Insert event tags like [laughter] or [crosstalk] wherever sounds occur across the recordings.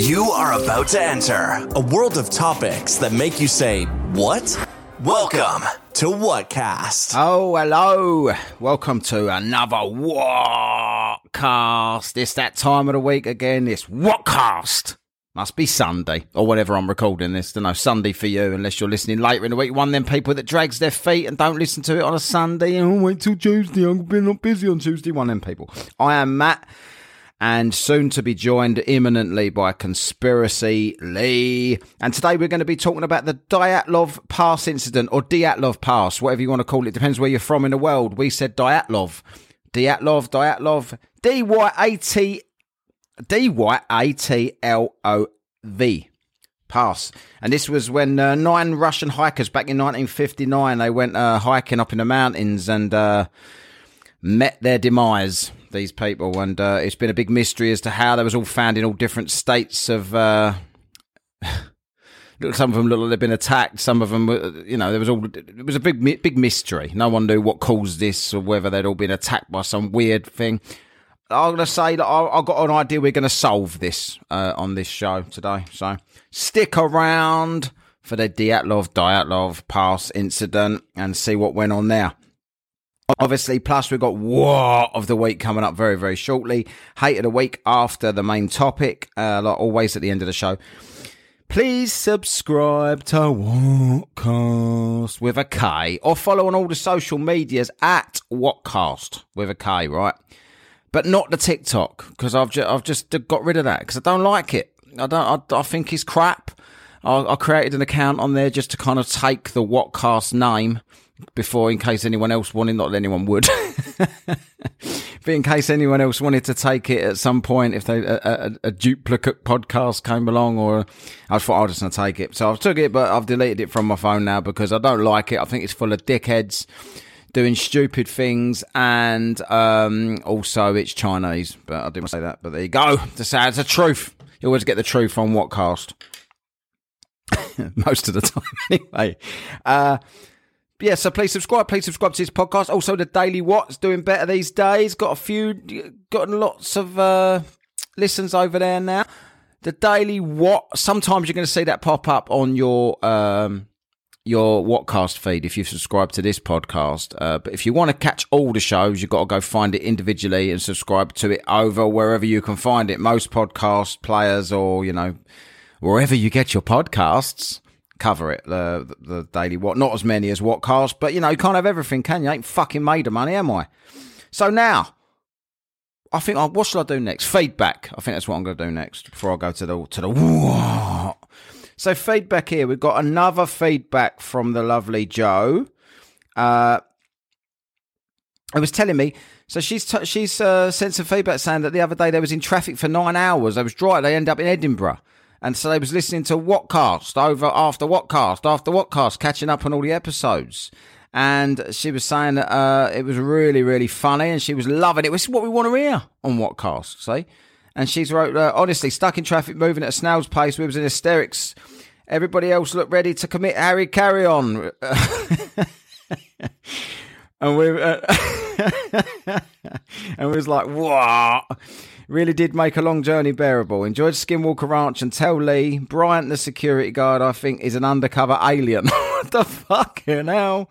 You are about to enter a world of topics that make you say, What? Welcome to Whatcast. Oh, hello. Welcome to another Whatcast. It's that time of the week again. It's Whatcast. Must be Sunday or whatever I'm recording this. Don't know Sunday for you unless you're listening later in the week. One of them people that drags their feet and don't listen to it on a Sunday. Oh, wait till Tuesday. Been not busy on Tuesday. One of them people. I am Matt and soon to be joined imminently by Conspiracy Lee. And today we're going to be talking about the Dyatlov Pass incident or Dyatlov Pass, whatever you want to call it. Depends where you're from in the world. We said Dyatlov. Dyatlov, Dyatlov, D Y A T D Y A T L O V. Pass. And this was when uh, nine Russian hikers back in 1959 they went uh, hiking up in the mountains and uh, met their demise these people, and uh, it's been a big mystery as to how they was all found in all different states of. Uh, [laughs] some of them look like they've been attacked. Some of them, were, you know, there was all. It was a big, big mystery. No one knew what caused this or whether they'd all been attacked by some weird thing. I'm gonna say that I, have got an idea. We're gonna solve this uh, on this show today. So stick around for the Dyatlov Dyatlov pass incident and see what went on there. Obviously, plus we've got What of the Week coming up very, very shortly. Hate of the Week after the main topic, uh, like always at the end of the show. Please subscribe to Whatcast with a K or follow on all the social medias at Whatcast with a K, right? But not the TikTok because I've, ju- I've just got rid of that because I don't like it. I don't. I, I think it's crap. I, I created an account on there just to kind of take the Whatcast name before in case anyone else wanted, not that anyone would, [laughs] but in case anyone else wanted to take it at some point, if they a, a, a duplicate podcast came along, or I thought I was just going to take it. So I took it, but I've deleted it from my phone now because I don't like it. I think it's full of dickheads doing stupid things, and um, also it's Chinese. But I didn't say that. But there you go. Say it's the truth. You always get the truth on Whatcast. [laughs] Most of the time, [laughs] anyway. Uh, yeah, so please subscribe. Please subscribe to this podcast. Also, the Daily What's doing better these days. Got a few, gotten lots of uh, listens over there now. The Daily What. Sometimes you're going to see that pop up on your um, your Whatcast feed if you subscribe to this podcast. Uh, but if you want to catch all the shows, you've got to go find it individually and subscribe to it over wherever you can find it. Most podcast players, or you know, wherever you get your podcasts cover it, the, the daily what. Not as many as Whatcast, but you know, you can't have everything, can you? Ain't fucking made of money, am I? So now, I think, I, what should I do next? Feedback. I think that's what I'm going to do next before I go to the, to the what. So feedback here. We've got another feedback from the lovely Joe. Uh, I was telling me, so she's t- she's uh, sent some feedback saying that the other day they was in traffic for nine hours. They was dry. They end up in Edinburgh. And so they was listening to Whatcast over after Whatcast after Whatcast, catching up on all the episodes. And she was saying that uh, it was really, really funny, and she was loving it. This is what we want to hear on Whatcast, see? And she's wrote, uh, honestly, stuck in traffic, moving at a snail's pace. We was in hysterics. Everybody else looked ready to commit Harry carry on. [laughs] and we uh, [laughs] and we was like, what? Really did make a long journey bearable. Enjoyed Skinwalker Ranch and tell Lee, Bryant, the security guard, I think, is an undercover alien. [laughs] what the fuck, you know?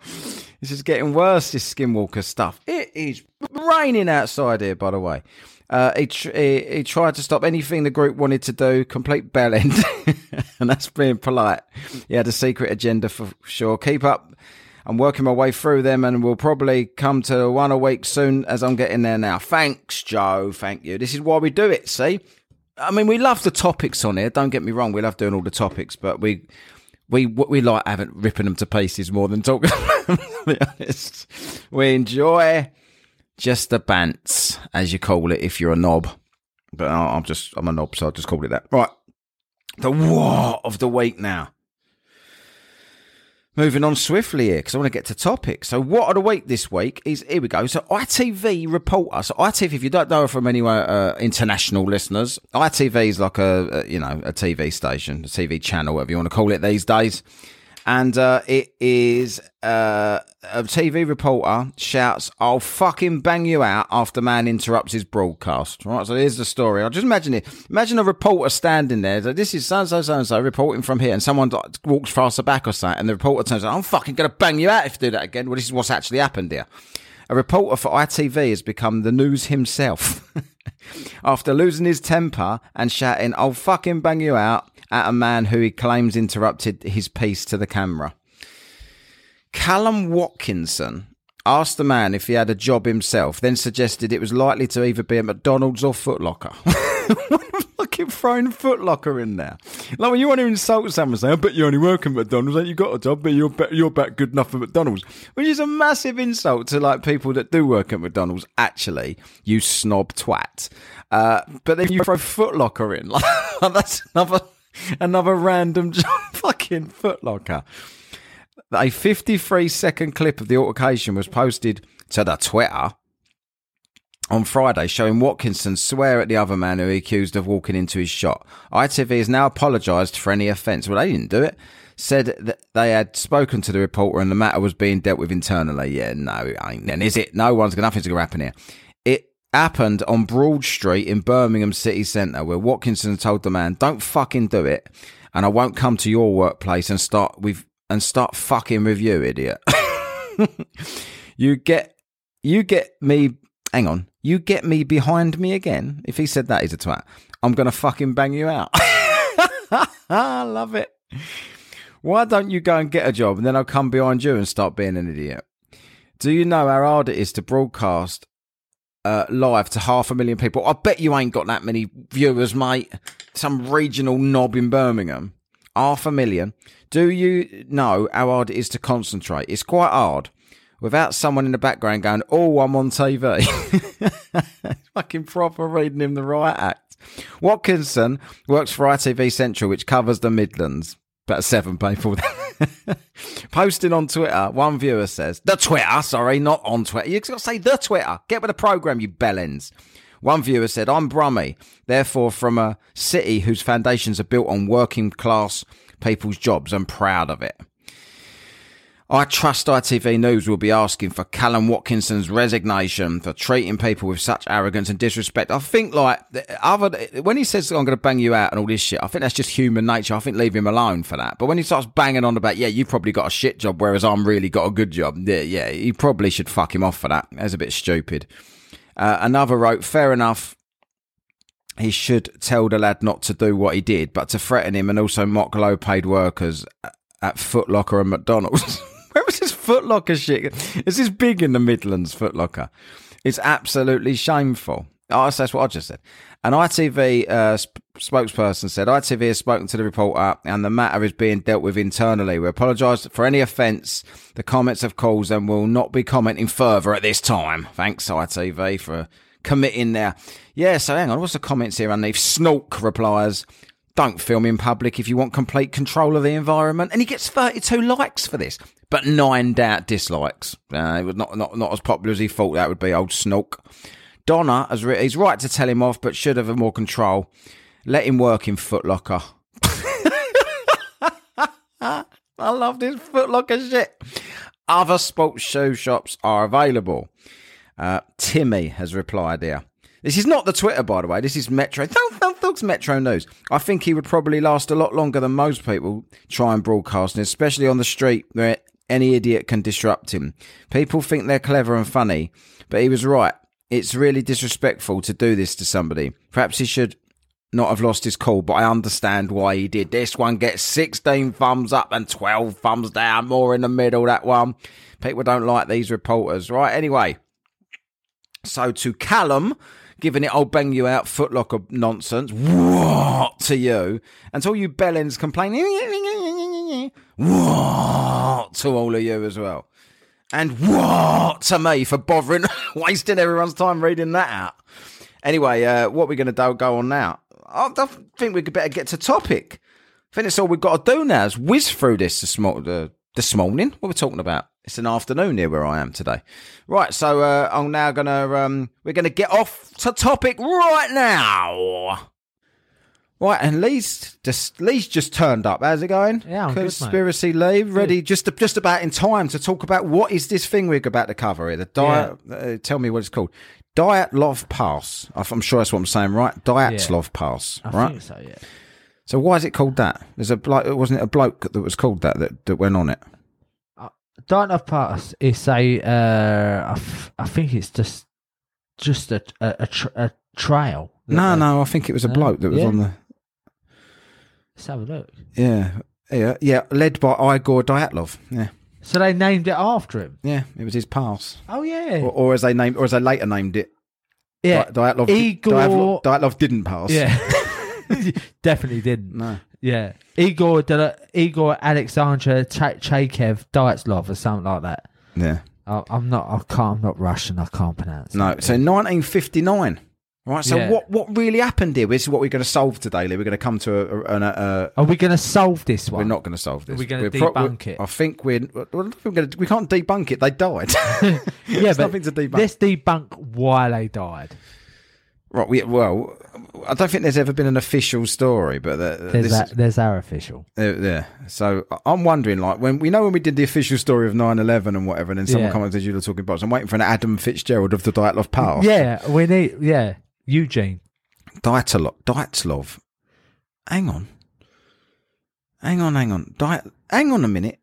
This is getting worse, this Skinwalker stuff. It is raining outside here, by the way. Uh, he, tr- he, he, tried to stop anything the group wanted to do, complete bell end, [laughs] and that's being polite. He had a secret agenda for sure. Keep up I'm working my way through them and we'll probably come to one a week soon as I'm getting there now. Thanks, Joe. Thank you. This is why we do it, see? I mean, we love the topics on here. Don't get me wrong. We love doing all the topics, but we, we, we like having, ripping them to pieces more than talking [laughs] be honest. We enjoy just the bants, as you call it, if you're a knob. But I'm just, I'm a knob, so I'll just call it that. Right. The what of the week now. Moving on swiftly here because I want to get to topics. So, what the week this week is here we go. So, ITV reporter. So, ITV, if you don't know from anywhere, uh, international listeners, ITV is like a, a, you know a TV station, a TV channel, whatever you want to call it these days. And uh, it is uh, a TV reporter shouts, "I'll fucking bang you out!" after man interrupts his broadcast. Right, so here's the story. I'll just imagine it. Imagine a reporter standing there. So this is so so, so so reporting from here, and someone walks past the back or something, and the reporter turns, "I'm fucking gonna bang you out if you do that again." Well, this is what's actually happened here. A reporter for ITV has become the news himself. [laughs] After losing his temper and shouting, I'll fucking bang you out, at a man who he claims interrupted his piece to the camera. Callum Watkinson asked the man if he had a job himself, then suggested it was likely to either be at McDonald's or Footlocker. [laughs] fucking throwing Footlocker in there. Like when you want to insult someone, say, "I bet you only work at McDonald's, ain't you got a job? But you're bet you're back good enough for McDonald's," which is a massive insult to like people that do work at McDonald's. Actually, you snob twat. Uh, but then you throw Footlocker in. [laughs] Like that's another [laughs] another random [laughs] fucking Footlocker. A 53 second clip of the altercation was posted to the Twitter on Friday, showing Watkinson swear at the other man who he accused of walking into his shop. ITV has now apologised for any offence. Well, they didn't do it. Said that they had spoken to the reporter and the matter was being dealt with internally. Yeah, no, it ain't. Then is it? No one's got nothing to happen here. Happened on Broad Street in Birmingham City Centre, where Watkinson told the man, "Don't fucking do it, and I won't come to your workplace and start with and start fucking with you, idiot. [laughs] you get you get me. Hang on, you get me behind me again. If he said that, he's a twat. I'm gonna fucking bang you out. I [laughs] love it. Why don't you go and get a job and then I'll come behind you and start being an idiot? Do you know how hard it is to broadcast uh, live to half a million people. I bet you ain't got that many viewers, mate. Some regional knob in Birmingham. Half a million. Do you know how hard it is to concentrate? It's quite hard. Without someone in the background going, oh, I'm on TV. [laughs] Fucking proper reading him the right act. Watkinson works for ITV Central, which covers the Midlands. About seven people. [laughs] Posting on Twitter, one viewer says, the Twitter, sorry, not on Twitter. You've got to say the Twitter. Get with the program, you bellends. One viewer said, I'm Brummy, therefore from a city whose foundations are built on working class people's jobs. I'm proud of it. I trust ITV News will be asking for Callum Watkinson's resignation for treating people with such arrogance and disrespect. I think, like, other when he says I'm going to bang you out and all this shit, I think that's just human nature. I think leave him alone for that. But when he starts banging on about, yeah, you've probably got a shit job, whereas I'm really got a good job, yeah, yeah, he probably should fuck him off for that. That's a bit stupid. Uh, another wrote, fair enough. He should tell the lad not to do what he did, but to threaten him and also mock low paid workers at Footlocker and McDonald's. [laughs] Where was this Footlocker shit? Is this big in the Midlands, Footlocker? It's absolutely shameful. Oh, that's what I just said. An ITV uh, sp- spokesperson said ITV has spoken to the reporter and the matter is being dealt with internally. We apologise for any offence the comments have caused and will not be commenting further at this time. Thanks, ITV, for committing there. Yeah, so hang on. What's the comments here underneath? Snork replies, don't film in public if you want complete control of the environment. And he gets 32 likes for this, but nine doubt dislikes. Uh, it was not, not, not as popular as he thought that would be, old Snork. Donna, has re- he's right to tell him off, but should have more control. Let him work in Footlocker. [laughs] I love this Footlocker shit. Other sports shoe shops are available. Uh, Timmy has replied here. This is not the Twitter, by the way. This is Metro. Thugs Metro News. I think he would probably last a lot longer than most people try and broadcast, especially on the street where any idiot can disrupt him. People think they're clever and funny, but he was right. It's really disrespectful to do this to somebody. Perhaps he should not have lost his cool, but I understand why he did. This one gets 16 thumbs up and 12 thumbs down, more in the middle, that one. People don't like these reporters, right? Anyway, so to Callum, giving it old bang you out footlocker nonsense. What to you? And to all you bellends complaining. What to all of you as well. And what to me for bothering, [laughs] wasting everyone's time reading that out. Anyway, uh, what we're going to go on now. I think we could better get to topic. I think that's all we've got to do now is whiz through this this, uh, this morning. What we're talking about. It's an afternoon here where I am today. Right, so uh, I'm now gonna um, we're gonna get off to topic right now. Right, and Lee's just Lee's just turned up. How's it going? Yeah, I'm good. Conspiracy Lee, ready just just about in time to talk about what is this thing we're about to cover here. The diet. Uh, tell me what it's called. Dyatlov Pass. I'm sure that's what I'm saying, right? Dyatlov Pass, I right? think so. Yeah. So why is it called that? There's a bloke. Wasn't it a bloke that was called that that, that went on it? Diamond Pass is a. Uh, I, f- I think it's just just a a, a, tr- a trail. that No, they- no. I think it was a No? bloke that was Yeah. on the. Let's have a look. Yeah, yeah, yeah. Led by Igor Dyatlov. Yeah, So they named it after him. yeah. It was his pass, Oh yeah. or, or as they named, or as they later named it. yeah. Dyatlov. Igor- Dyatlov, Dyatlov didn't pass. Yeah. [laughs] [laughs] Definitely didn't. No. Yeah. Igor Dela- Igor Alexander Ch- Chakev Dyatlov or something like that. Yeah. I, I'm not. I can't. I'm not Russian. I can't pronounce. No. it. So 1959. Right. So Yeah. what what really happened here? This is what we're going to solve today. Lee. We're going to come to a. a, a, a Are we going to solve this one? we're not going to solve this. We're gonna We're debunk it. I think we're. well, I don't think we're gonna, we can't debunk it. They died. [laughs] Yeah, but nothing to debunk. let's debunk why they died. Right. We, well, I don't think there's ever been an official story, but the, There's this, that. There's our official. Uh, yeah. So I'm wondering, like, when we know when we did the official story of 9/11 and whatever, and then someone Yeah. comes and says you were talking about. I'm waiting for an Adam Fitzgerald of the Dyatlov Power. Yeah, we need. Yeah, Eugene. Dyatlov. Dyatlov. Hang on. Hang on. Hang on. Diet. Hang on a minute.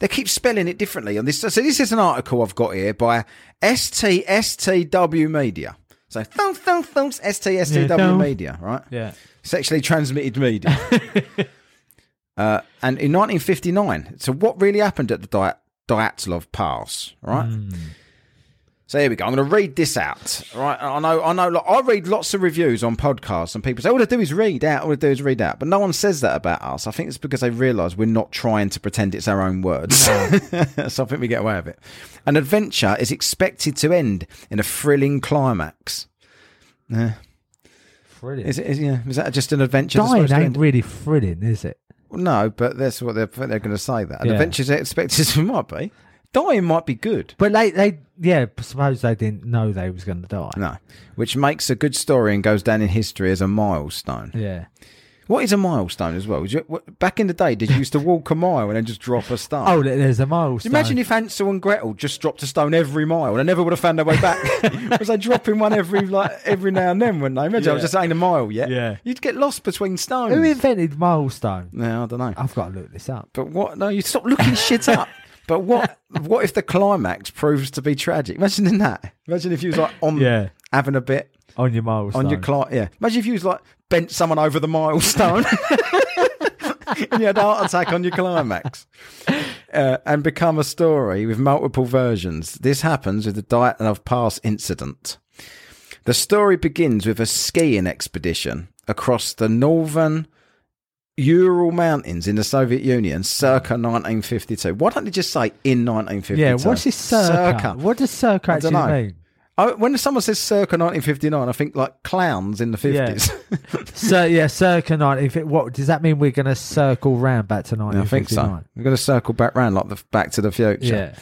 They keep spelling it differently on this. So this is an article I've got here by STSTW Media. So thump thump thumps STSTW Yeah, thump. Media, right? Yeah. sexually transmitted media. [laughs] uh, and in 1959, so what really happened at the Dy- Dyatlov Pass, right? So here we go. I'm going to read this out, right? I know, I know. Like, I read lots of reviews on podcasts, and people say all I do is read out. All I do is read out, but no one says that about us. I think it's because they realise we're not trying to pretend it's our own words. [laughs] so I think we get away with it. An adventure is expected to end in a thrilling climax. Brilliant. Is it? Is, yeah, is that just an adventure? Dying ain't really thrilling, is it? No, but that's what they're they're going to say. That an Yeah. is expected to [laughs] might be. Dying might be good. But they, they, yeah. Suppose they didn't know they was going to die. No, which makes a good story and goes down in history as a milestone. Yeah. What is a milestone as well? You- what- back in the day, did you used to walk a mile and then just drop a stone? Oh, there- there's a milestone. Imagine if Hansel and Gretel just dropped a stone every mile and they never would have found their way back. [laughs] was they dropping one every like every now and then? Wouldn't they? Imagine I was just saying a mile. Yeah, Yeah. You'd get lost between stones. Who invented milestone? no, I don't know. I've got to look this up. But what? No, you stop looking shit up. [laughs] But what? [laughs] What if the climax proves to be tragic? Imagine in that. Imagine if you was like on Yeah. having a bit On your milestone. on your cli Yeah. Imagine if you was like bent someone over the milestone [laughs] and you had a heart attack on your climax. Uh, and become a story with multiple versions. This happens with the Dyatlov Pass incident. The story begins with a skiing expedition across the northern Ural Mountains in the Soviet Union circa 1952. Why don't they just say in 1952? yeah. What's this circa? Circa. What does circa I actually mean? Oh, when someone says circa 1959, I think like clowns in the 50s. So [laughs] yeah, circa 19. What does that mean? We're going to circle round back to 1959. I think so. We're going to circle back round like the Back to the Future. Yeah.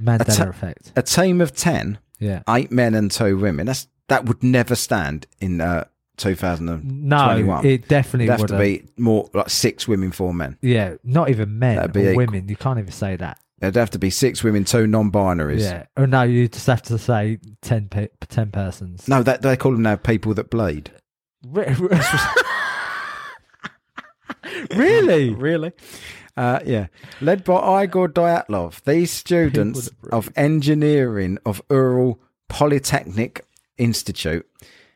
Mandela Atta- effect. A team of 10, Yeah. eight men and two women. That's That would never stand in uh, 2021. No, it definitely It'd have to be more like six women, four men. Yeah, not even men That'd or be equal. women. You can't even say that. It'd have to be six women, two non-binaries. Yeah. Oh no, you just have to say 10, pe- 10 persons. No, that they call them now people that bleed. Re- re- [laughs] really? Really? Uh, yeah. Led by Igor Dyatlov, these students of engineering of Ural Polytechnic Institute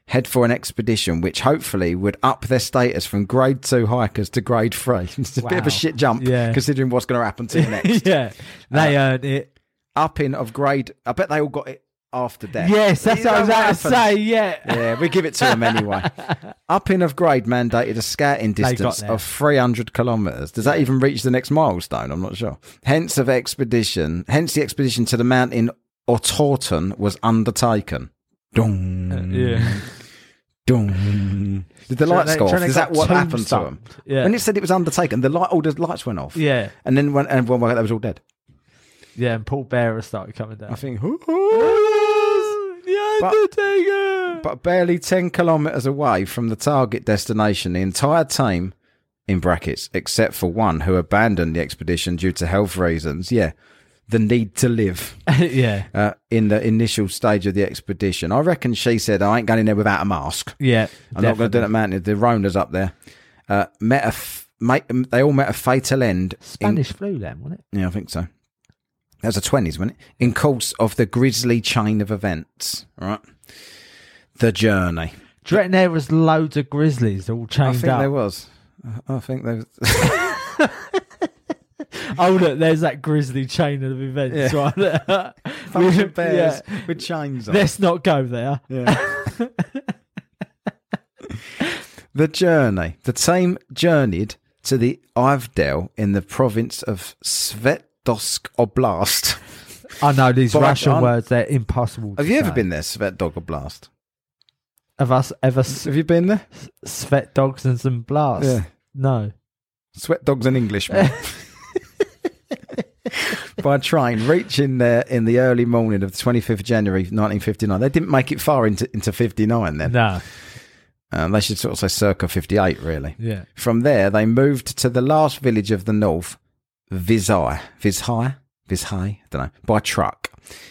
head for an expedition which hopefully would up their status from grade two hikers to grade three. [laughs] It's a bit of a shit jump Yeah. considering what's going to happen to you [laughs] next. yeah, they uh, earned it. Upping of grade, I bet they all got it after death. Yes, that's You what I was about to say. Yeah. Yeah, we give it to them anyway. [laughs] Upping of grade mandated a scouting distance of 300 kilometres. Does that even reach the next milestone? I'm not sure. Hence of expedition, hence the expedition to the mountain Otorten was undertaken. Dong, uh, Yeah. dong. Did the lights go off? Is that what happened to them? Yeah. When it said it was undertaken, the light, all the lights went off. Yeah. And then when everyone woke up, they was all dead. Yeah, and Paul Bearer started coming down. I think, yes, Undertaker. but barely 10 kilometres away from the target destination, the entire team, in brackets, except for one who abandoned the expedition due to health reasons, yeah, the need to live [laughs] yeah, uh, in the initial stage of the expedition. I reckon she said, I ain't going in there without a mask. yeah. I'm not going to do that mountain. The Rona's up there. Uh, met a f- mate, they all met a fatal end. in- Spanish flu, then, wasn't it? yeah, I think so. That was the 20s, wasn't it? In course of the grisly chain of events, right? The journey. Do you reckon there was loads of grizzlies all I chained think up? there was. I think there was. [laughs] [laughs] Oh look, there's that grizzly chain of events Yeah. right there. Bunch We- of bears yeah. with chains on. Let's not go there. Yeah. [laughs] the journey. The team journeyed to the Ivdel in the province of Sverdlovsk Oblast. I know these But Russian words; they're impossible. Have you ever been there, Sverdlovsk Oblast? Have us ever s- Have you been there? sweat dogs and some blasts? Yeah. No. Sweat dogs and Englishmen. [laughs] [laughs] By train, reaching there in the early morning of the 25th of January 1959. They didn't make it far into, into 59 then. No. Um, they should sort of say circa 58, really. Yeah. From there, they moved to the last village of the north, Vizhai. Vizhai? Vizhai? I don't know. By truck.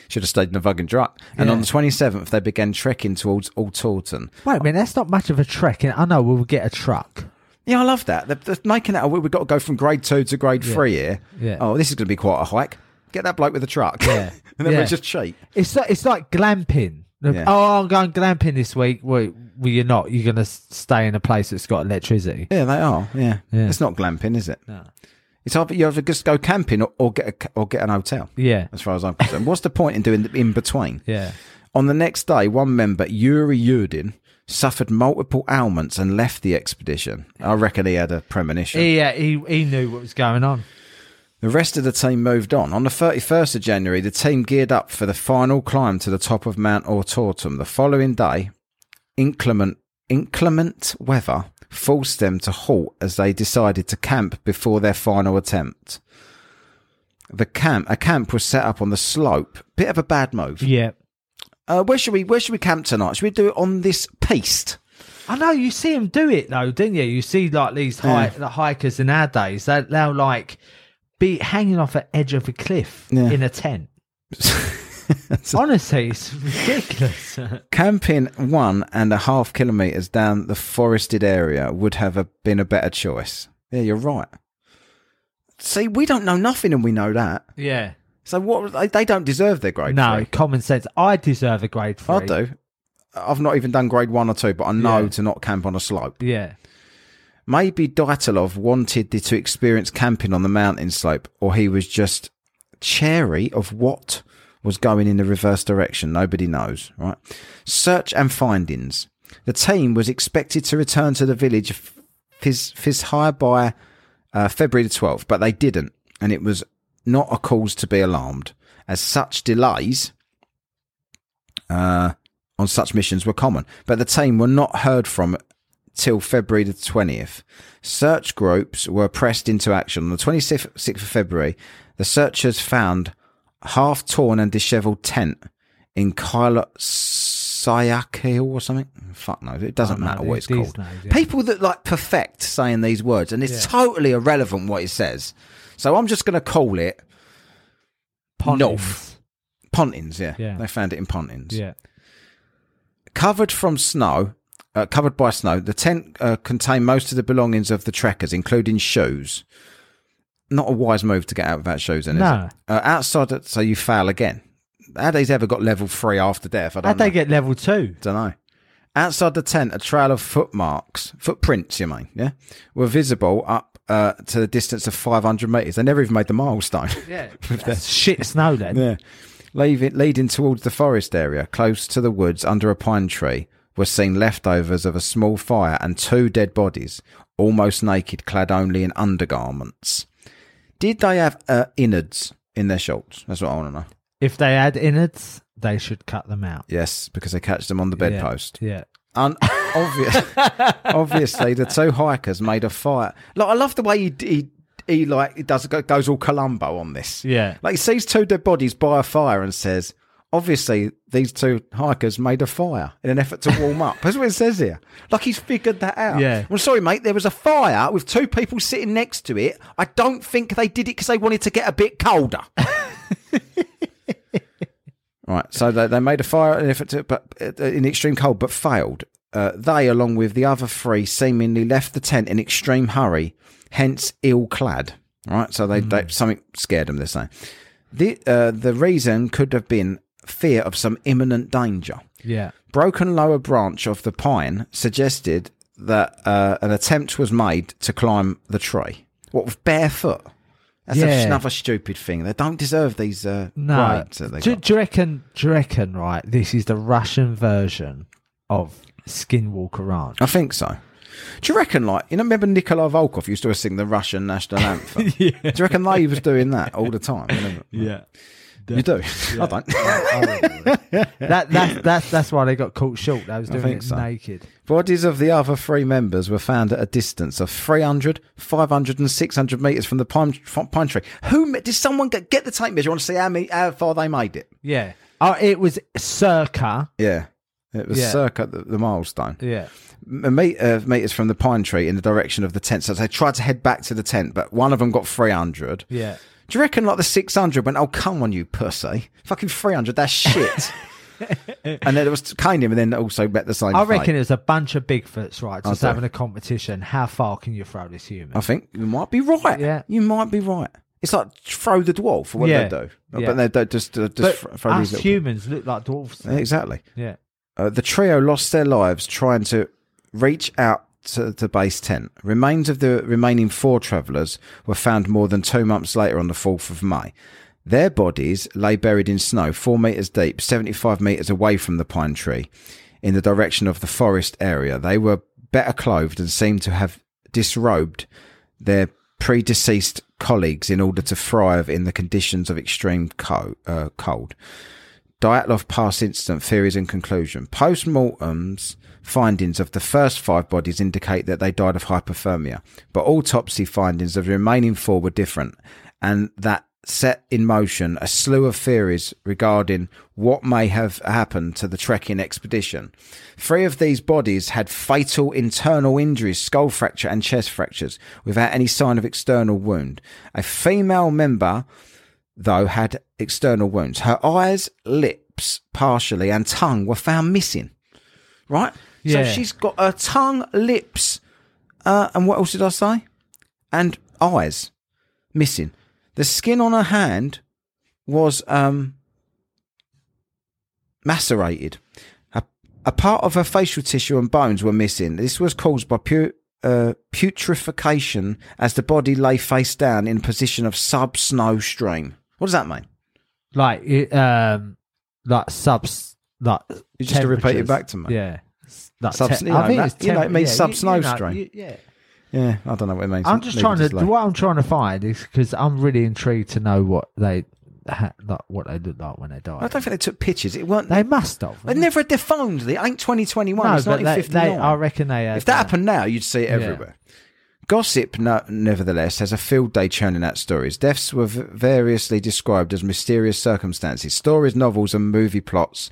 Should have stayed in the fucking truck. And Yeah. on the 27th, they began trekking towards Altorton. Wait a minute, that's not much of a trek. I know we'll get a truck. Yeah, I love that. They're, they're making it, we've got to go from grade two to grade Yeah. three here. Yeah. Oh, this is going to be quite a hike. Get that bloke with the truck. Yeah. [laughs] and then Yeah. we're just cheap. It's like, it's like glamping. Yeah. Oh, I'm going glamping this week. Well, well you're not. You're going to stay in a place that's got electricity. Yeah, they are. Yeah. Yeah. It's not glamping, is it? No. It's either you either just go camping or, or get a, or get an hotel. Yeah. As far as I'm concerned, what's the point in doing the in between? Yeah. On the next day, one member, Yuri Yudin, suffered multiple ailments and left the expedition. I reckon he had a premonition. Yeah, he, he knew what was going on. The rest of the team moved on. On the 31st of January, the team geared up for the final climb to the top of Mount Ortortum. The following day, inclement, inclement weather forced them to halt as they decided to camp before their final attempt. The camp, a camp was set up on the slope. Bit of a bad move. Yeah. Uh, where should we? Where should we camp tonight? Should we do it on this piste? I know you see them do it though, didn't you? You see like these hi- the hikers in our days. They, they'll like be hanging off the edge of a cliff Yeah. in a tent. [laughs] Honestly, it's ridiculous. [laughs] Camping one and a half kilometres down the forested area would have a, been a better choice. Yeah, you're right. See, we don't know nothing and we know that. yeah. So what? They, don't deserve their grade No, three. common sense. I deserve a grade three. I do. I've not even done grade one or two, but I know Yeah. to not camp on a slope. Yeah. Maybe Dyatlov wanted to experience camping on the mountain slope, or he was just chary of what was going in the reverse direction. Nobody knows, right? Search and findings. The team was expected to return to the village Vizhai by uh, February the 12th, but they didn't, and it was not a cause to be alarmed, as such delays uh, on such missions were common. But the team were not heard from till February the 20th. Search groups were pressed into action. On the 26th of February, the searchers found half torn and dishevelled tent in Kyla Sayakil or something. Fuck no, it doesn't matter what it's called. names, yeah. People that like perfect saying these words, and it's Yeah. totally irrelevant what it says. So I'm just going to call it Pontins. North. Pontins. Yeah, Yeah. they found it in Pontins Yeah. covered from snow, uh, covered by snow. The tent uh, contained most of the belongings of the trekkers, including shoes. Not a wise move to get out without shoes, then, is No. Uh, outside, it, so you fail again. How they's ever got level three after death? I don't How'd they get level two? don't know. Outside the tent, a trail of footmarks, footprints, you mean, yeah, were visible up uh, to the distance of 500 metres. They never even made the milestone. Yeah. [laughs] That's shit snow then. Yeah. Leaving, leading towards the forest area, close to the woods under a pine tree, were seen leftovers of a small fire and two dead bodies, almost naked, clad only in undergarments. Did they have uh, innards in their shorts? That's what I want to know. If they had innards, they should cut them out. Yes, because they catch them on the bedpost. Yeah. Un- obvious, [laughs] obviously, the two hikers made a fire. Like I love the way he he, he like he does goes all Columbo on this. Yeah. Like he sees two dead bodies by a fire and says, obviously these two hikers made a fire in an effort to warm up. That's what it says here. Like he's figured that out. Yeah. Well, sorry, mate. There was a fire with two people sitting next to it. I don't think they did it because they wanted to get a bit colder. [laughs] right. So they, they made a fire in effort to, but uh, in extreme cold, but failed. Uh, they, along with the other three, seemingly left the tent in extreme hurry, hence ill clad. Right. So they, they something scared them. They're saying the uh, the reason could have been fear of some imminent danger. Yeah. Broken lower branch of the pine suggested that uh, an attempt was made to climb the tree. What with barefoot? That's Yeah. another stupid thing. They don't deserve these uh, No. rights that they Do, got. do you reckon? Do you reckon? Right. This is the Russian version of Skinwalker Ranch. I think so. Do you reckon, like, you know, remember Nikolai Volkov used to sing the Russian national [laughs] anthem? yeah. Do you reckon they was doing that all the time? [laughs] Yeah. You do? [laughs] I don't. that that's that's that's why they got caught short. They was doing it so. naked. Bodies of the other three members were found at a distance of 300, 500, and 600 metres from the pine, pine tree. Who did someone get, get the tape measure? I want to see how, many, how far they made it. Yeah. Oh, it was circa. Yeah, it was Yeah. circa the, the milestone. Yeah. A uh, meters from the pine tree in the direction of the tent. So they tried to head back to the tent, but one of them got 300. Yeah. Do you reckon like the 600 went, oh, come on, you pussy. Fucking 300, that's shit. [laughs] and then it was kind him and then also met the same I reckon it was a bunch of Bigfoots, right? Just having a competition. How far can you throw this human? I think you might be right. Yeah. You might be right. It's like throw the dwarf, or what Yeah. they do. Yeah. But they don't just, uh, just but throw us these humans look like dwarves. Yeah, exactly. Yeah. Uh, the trio lost their lives trying to reach out to the base tent. Remains of the remaining four travellers were found more than two months later on the 4th of May. Their bodies lay buried in snow four metres deep, 75 metres away from the pine tree, in the direction of the forest area. They were better clothed and seemed to have disrobed their predeceased colleagues in order to thrive in the conditions of extreme co- uh, cold. Dyatlov past incident theories and conclusion. Post mortem's findings of the first five bodies indicate that they died of hypothermia, but autopsy findings of the remaining four were different, and that set in motion a slew of theories regarding what may have happened to the trekking expedition. Three of these bodies had fatal internal injuries, skull fracture and chest fractures, without any sign of external wound. A female member though, had external wounds. Her eyes, lips, partially, and tongue were found missing. Right? Yeah. So she's got her tongue, lips, uh, and what else did I say? And eyes missing. The skin on her hand was um, macerated. A, a part of her facial tissue and bones were missing. This was caused by pu- uh, putrefaction as the body lay face down in a position of sub snow stream. What does that mean? Like it, um, like subs, like You just to repeat it back to me. Yeah. S- Like Sub- te- you know, I think that- it's you know, it means yeah, sub snow stream. yeah. Yeah, I don't know what it means. I'm just trying to. What I'm trying to find is because I'm really intrigued to know what they, ha, like, what they look like when they die. I don't think they took pictures. It weren't. They must have. They never had their phones. It ain't 2021. No, it's but they, they, I reckon they. Had, if that uh, happened now, you'd see it Yeah. Gossip, no, nevertheless, has a field day churning out stories. Deaths were variously described as mysterious circumstances. Stories, novels, and movie plots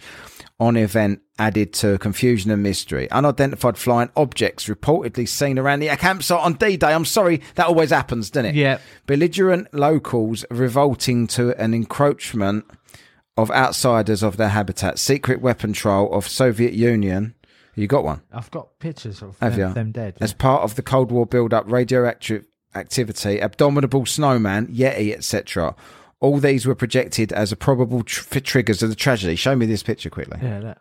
on event added to confusion and mystery. Unidentified flying objects reportedly seen around the campsite on D-Day. I'm sorry, that always happens, doesn't it? Yeah. Belligerent locals revolting to an encroachment of outsiders of their habitat. Secret weapon trial of Soviet Union. You got one? I've got pictures of Have them, you? them dead. As part of the Cold War build-up, radioactive activity, abominable snowman, Yeti, etc. All these were projected as a probable tr- triggers of the tragedy. Show me this picture quickly. yeah, that,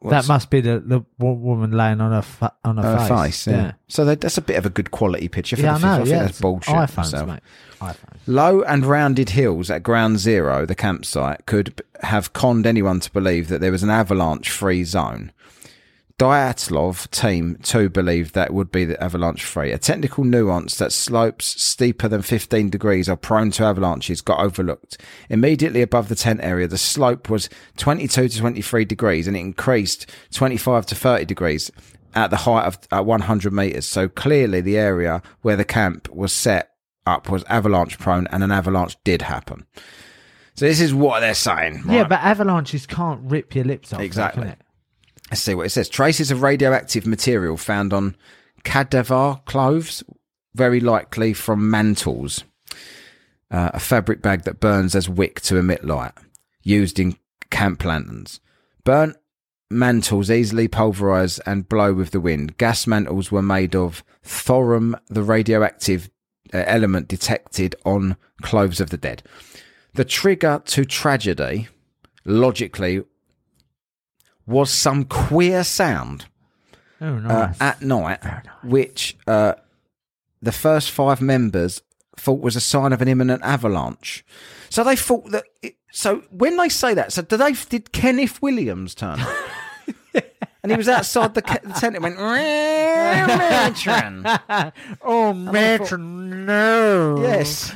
What's- that must be the, the wo- woman laying on her fa- on her, face. face. yeah. So that, that's a bit of a good quality picture. For yeah, the I know. I think yeah, that's it's bullshit. iPhones, mate. iPhones. Low and rounded hills at Ground Zero, the campsite, could b- have conned anyone to believe that there was an avalanche free zone. Dyatlov team too believed that would be the avalanche free. A technical nuance that slopes steeper than 15 degrees are prone to avalanches got overlooked. Immediately above the tent area, the slope was 22 to 23 degrees and it increased 25 to 30 degrees at the height of uh, 100 meters. So clearly the area where the camp was set up was avalanche prone and an avalanche did happen. So this is what they're saying. Yeah, but avalanches can't rip your lips off. Exactly. Can it? Let's see what it says. Traces of radioactive material found on cadaver clothes, very likely from mantles. Uh, a fabric bag that burns as wick to emit light, used in camp lanterns. Burnt mantles easily pulverize and blow with the wind. Gas mantles were made of thorium, the radioactive uh, element detected on clothes of the dead. The trigger to tragedy, logically, was some queer sound Oh, uh, at night, which uh, the first five members thought was a sign of an imminent avalanche. So they thought that. It, so when they say that, so did they? Did Kenneth Williams turn up? [laughs] and he was outside the, ca- the tent [laughs] and went, matron. oh, matron, no. yes,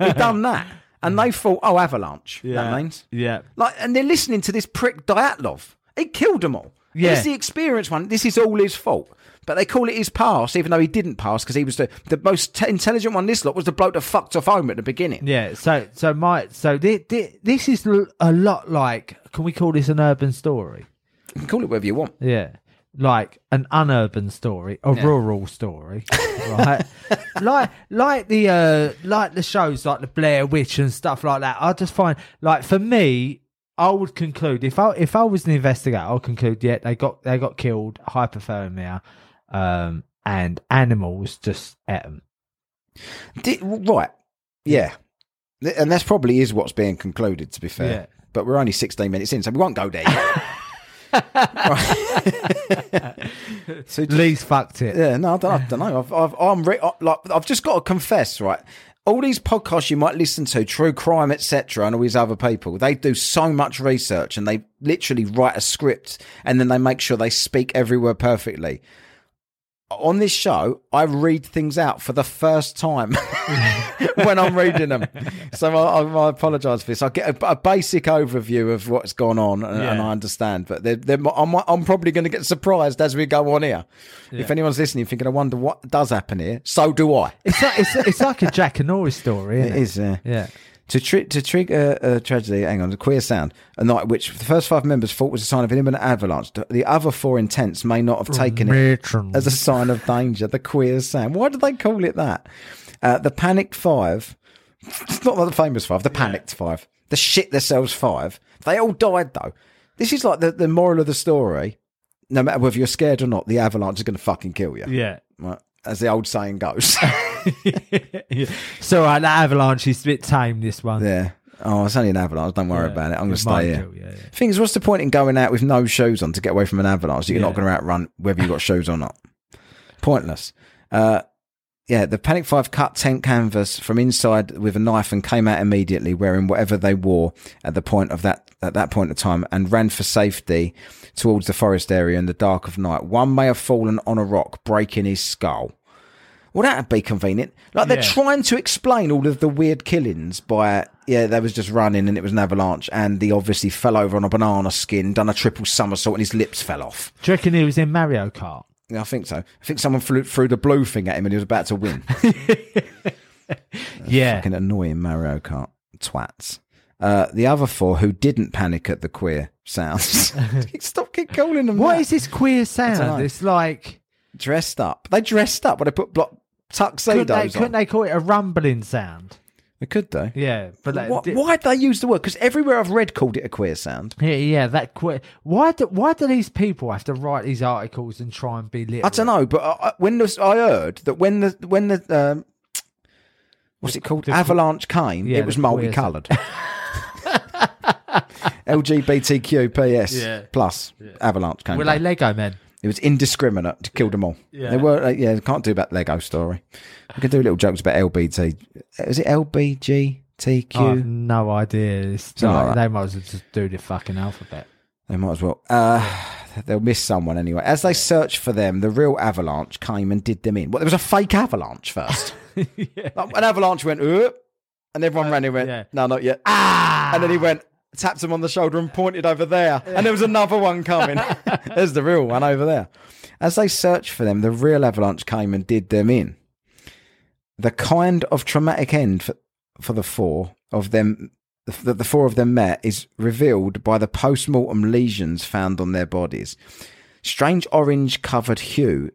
he'd done that. And they thought, oh, avalanche. Yeah. That means. Yeah. Like, and they're listening to this prick Dyatlov. He killed them all. Yeah. He's the experienced one. This is all his fault. But they call it his pass, even though he didn't pass because he was the, the most t- intelligent one. This lot was the bloke that fucked off home at the beginning. Yeah. So, so my, so thi- thi- this is a lot like. Can we call this an urban story? You can call it whatever you want. Yeah. Like an unurban story, a rural story, right? [laughs] like, like the, uh, like the shows like the Blair Witch and stuff like that. I just find, like, for me, I would conclude if I if I was an investigator, I'll conclude, yeah, they got they got killed, hypothermia, um, and animals just ate them. Di- right. Yeah. And that's probably is what's being concluded, to be fair. Yeah. But we're only 16 minutes in, so we won't go there yet. [laughs] [laughs] So just- Lee's fucked it. Yeah, no, I don't, I don't know. I've, I've, I'm re- I, like, I've just got to confess, right? All these podcasts you might listen to, true crime, etc., and all these other people, they do so much research and they literally write a script and then they make sure they speak every word perfectly. On this show, I read things out for the first time [laughs] when I'm reading them. So I, I, I apologise for this. I get a, a basic overview of what's gone on and, and I understand, but they're, they're, I'm, I'm probably going to get surprised as we go on here. If anyone's listening, thinking, I wonder what does happen here, so do I. It's like, it's, it's like a Jackanory story, isn't It it? is, uh, Yeah. To, tri- to trigger a tragedy, hang on, a queer sound, a night which the first five members thought was a sign of an imminent avalanche. The other four intents may not have taken it as a sign of danger. The queer sound. Why did they call it that? Uh, the panicked five. It's not like the famous five. The panicked five. The shit themselves five. They all died though. This is like the, the moral of the story. No matter whether you're scared or not, the avalanche is going to fucking kill you. Yeah. Right? As the old saying goes. [laughs] yeah. So uh, that avalanche is a bit tame. This one. yeah. Oh, it's only an avalanche. Don't worry Yeah. about it. I'm going to stay here. yeah, yeah. Thing is, what's the point in going out with no shoes on to get away from an avalanche? You're not going to outrun whether you've got shoes or not. Pointless. Uh, yeah, the Panic Five cut tent canvas from inside with a knife and came out immediately, wearing whatever they wore at the point of that at that point of time, and ran for safety towards the forest area in the dark of night. One may have fallen on a rock, breaking his skull. Well, that'd be convenient. Like they're Yeah. trying to explain all of the weird killings by, yeah, they was just running and it was an avalanche, and he obviously fell over on a banana skin, done a triple somersault, and his lips fell off. Do you reckon he was in Mario Kart? Yeah, I think so. I think someone flew, threw the blue thing at him and he was about to win. [laughs] Yeah. Fucking annoying Mario Kart twats. Uh, the other four who didn't panic at the queer sounds. [laughs] [laughs] Stop keep calling them What that. is this queer sound? It's like dressed up. They dressed up, but they put block tuxedos couldn't they, on. couldn't they call it a rumbling sound? They could though. Yeah, but like, Why, di- why'd they use the word? Because everywhere I've read called it a queer sound. Yeah, yeah, that queer. Why do why do these people have to write these articles and try and be literal? I don't know, but I, when this, I heard that when the when the um, what's it called The- avalanche came, Yeah, it was multicoloured. [laughs] LGBTQPS Yeah. plus avalanche came. Were back. they Lego men? It was indiscriminate to kill them all. Yeah. They were, uh, yeah, can't do about Lego story. We can do little jokes about LBT. Is it LBGTQ? I have no idea. Like like, they might as well just do the fucking alphabet. They might as well. Uh, they'll miss someone anyway. As they searched for them, the real avalanche came and did them in. Well, there was a fake avalanche first. [laughs] Like, an avalanche went, "Oop," and everyone ran and went, yeah. no, not yet. Ah! And then he went, tapped him on the shoulder and pointed over there. And there was another one coming. [laughs] There's the real one over there. As they searched for them, the real avalanche came and did them in. The kind of traumatic end for, for the four of them that the four of them met is revealed by the post-mortem lesions found on their bodies. Strange orange covered hue.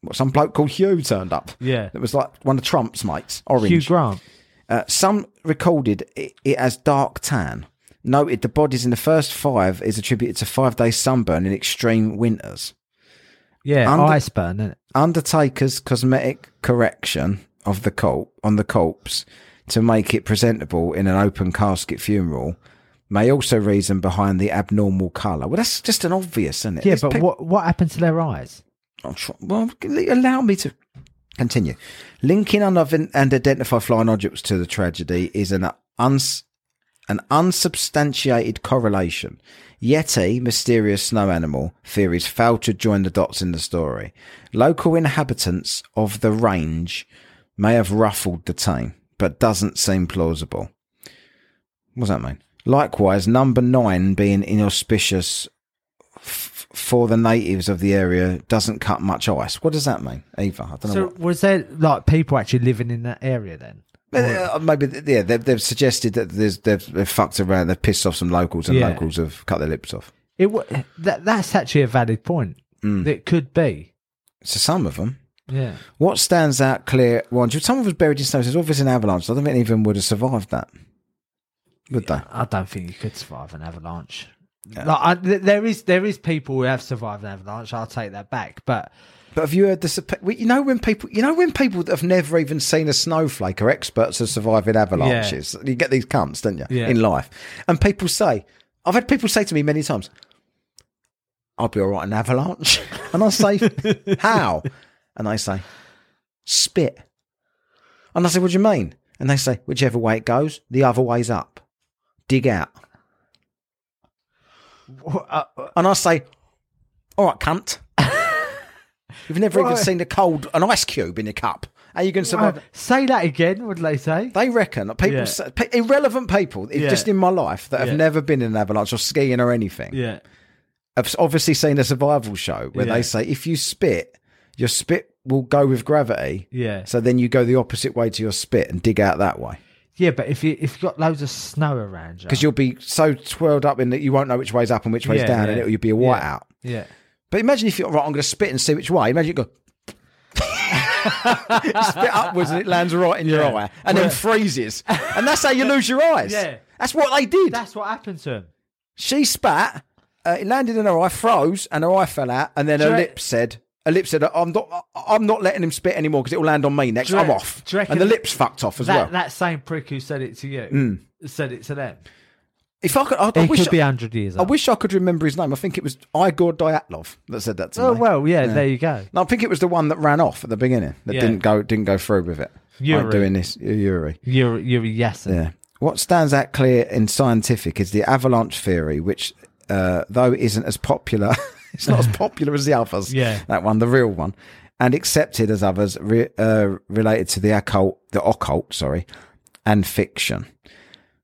What, some bloke called Hugh turned up. Yeah. It was like one of Trump's mates. Orange. Hugh Grant. Uh, some recorded it, it as dark tan. Noted the bodies in the first five is attributed to five days sunburn in extreme winters. Yeah, Under- ice burn, isn't it? Undertaker's cosmetic correction of the cult on the corpse to make it presentable in an open casket funeral may also reason behind the abnormal colour. Well, that's just an obvious, isn't it? Yeah, There's but peop- what what happened to their eyes? Try- well, allow me to continue. Linking and identify flying objects to the tragedy is an uns- an unsubstantiated correlation. Yeti, mysterious snow animal, theories fail to join the dots in the story. Local inhabitants of the range may have ruffled the tame, but doesn't seem plausible. What does that mean? Likewise, number nine being inauspicious f- for the natives of the area doesn't cut much ice. What does that mean? Either I don't know. So what- was there like people actually living in that area then? Uh, maybe yeah, they've, they've suggested that there's they've, they've fucked around, they've pissed off some locals, and Yeah. locals have cut their lips off. It that that's actually a valid point. Mm. It could be. So some of them. Yeah. What stands out clear? One, some of us buried in snow. Says obviously an avalanche. I don't think any of them would have survived that. Would they? I don't think you could survive an avalanche. Like I, th- there is there is people who have survived an avalanche. I'll take that back. But But have you heard this? You know when people, you know when people that have never even seen a snowflake are experts at surviving avalanches. You get these cunts, don't you? Yeah. In life, and people say, I've had people say to me many times, "I'll be all right in an avalanche," [laughs] and I say, [laughs] "How?" And they say, "Spit." And I say, "What do you mean?" And they say, "Whichever way it goes, the other way's up. Dig out." uh, And I say, "All right, cunt." You've never even seen a cold an ice cube in a cup. How you going to survive? say that again. What did they say? They reckon people, Yeah. say, pe- irrelevant people, Yeah. just in my life that have Yeah. never been in an avalanche or skiing or anything, Yeah. have obviously seen a survival show where they say if you spit, your spit will go with gravity. Yeah. So then you go the opposite way to your spit and dig out that way Yeah, but if you if you've got loads of snow around you, because you'll be so twirled up in that you won't know which way's up and which way's down, and it'll you'll be a whiteout. yeah. But imagine if you're right, I'm going to spit and see which way. Imagine you go. [laughs] spit upwards and it lands right in your Yeah. eye and then freezes. And that's how you lose your [laughs] eyes. Yeah. That's what they did. That's what happened to him. She spat, uh, it landed in her eye, froze, and her eye fell out. And then her lips said, "Her lips said, I'm not, I'm not letting him spit anymore because it will land on me next. Do I'm off." do you reckon And the lips fucked off as that well. Mm. that same prick who said it to you said it to them. If I could, I, I He wish, could be I, hundred years I old. wish I could remember his name. I think it was Igor Dyatlov that said that to oh me. well, yeah, There you go. No, I think it was the one that ran off at the beginning that Yeah. didn't go didn't go through with it. Yuri. I'm doing this, Yuri. You're you're yes. Yeah. What stands out clear in scientific is the avalanche theory, which, uh, though isn't as popular, [laughs] it's not as [laughs] popular as the others. Yeah. that one, the real one, and accepted as others re- uh, related to the occult, the occult, sorry, and fiction.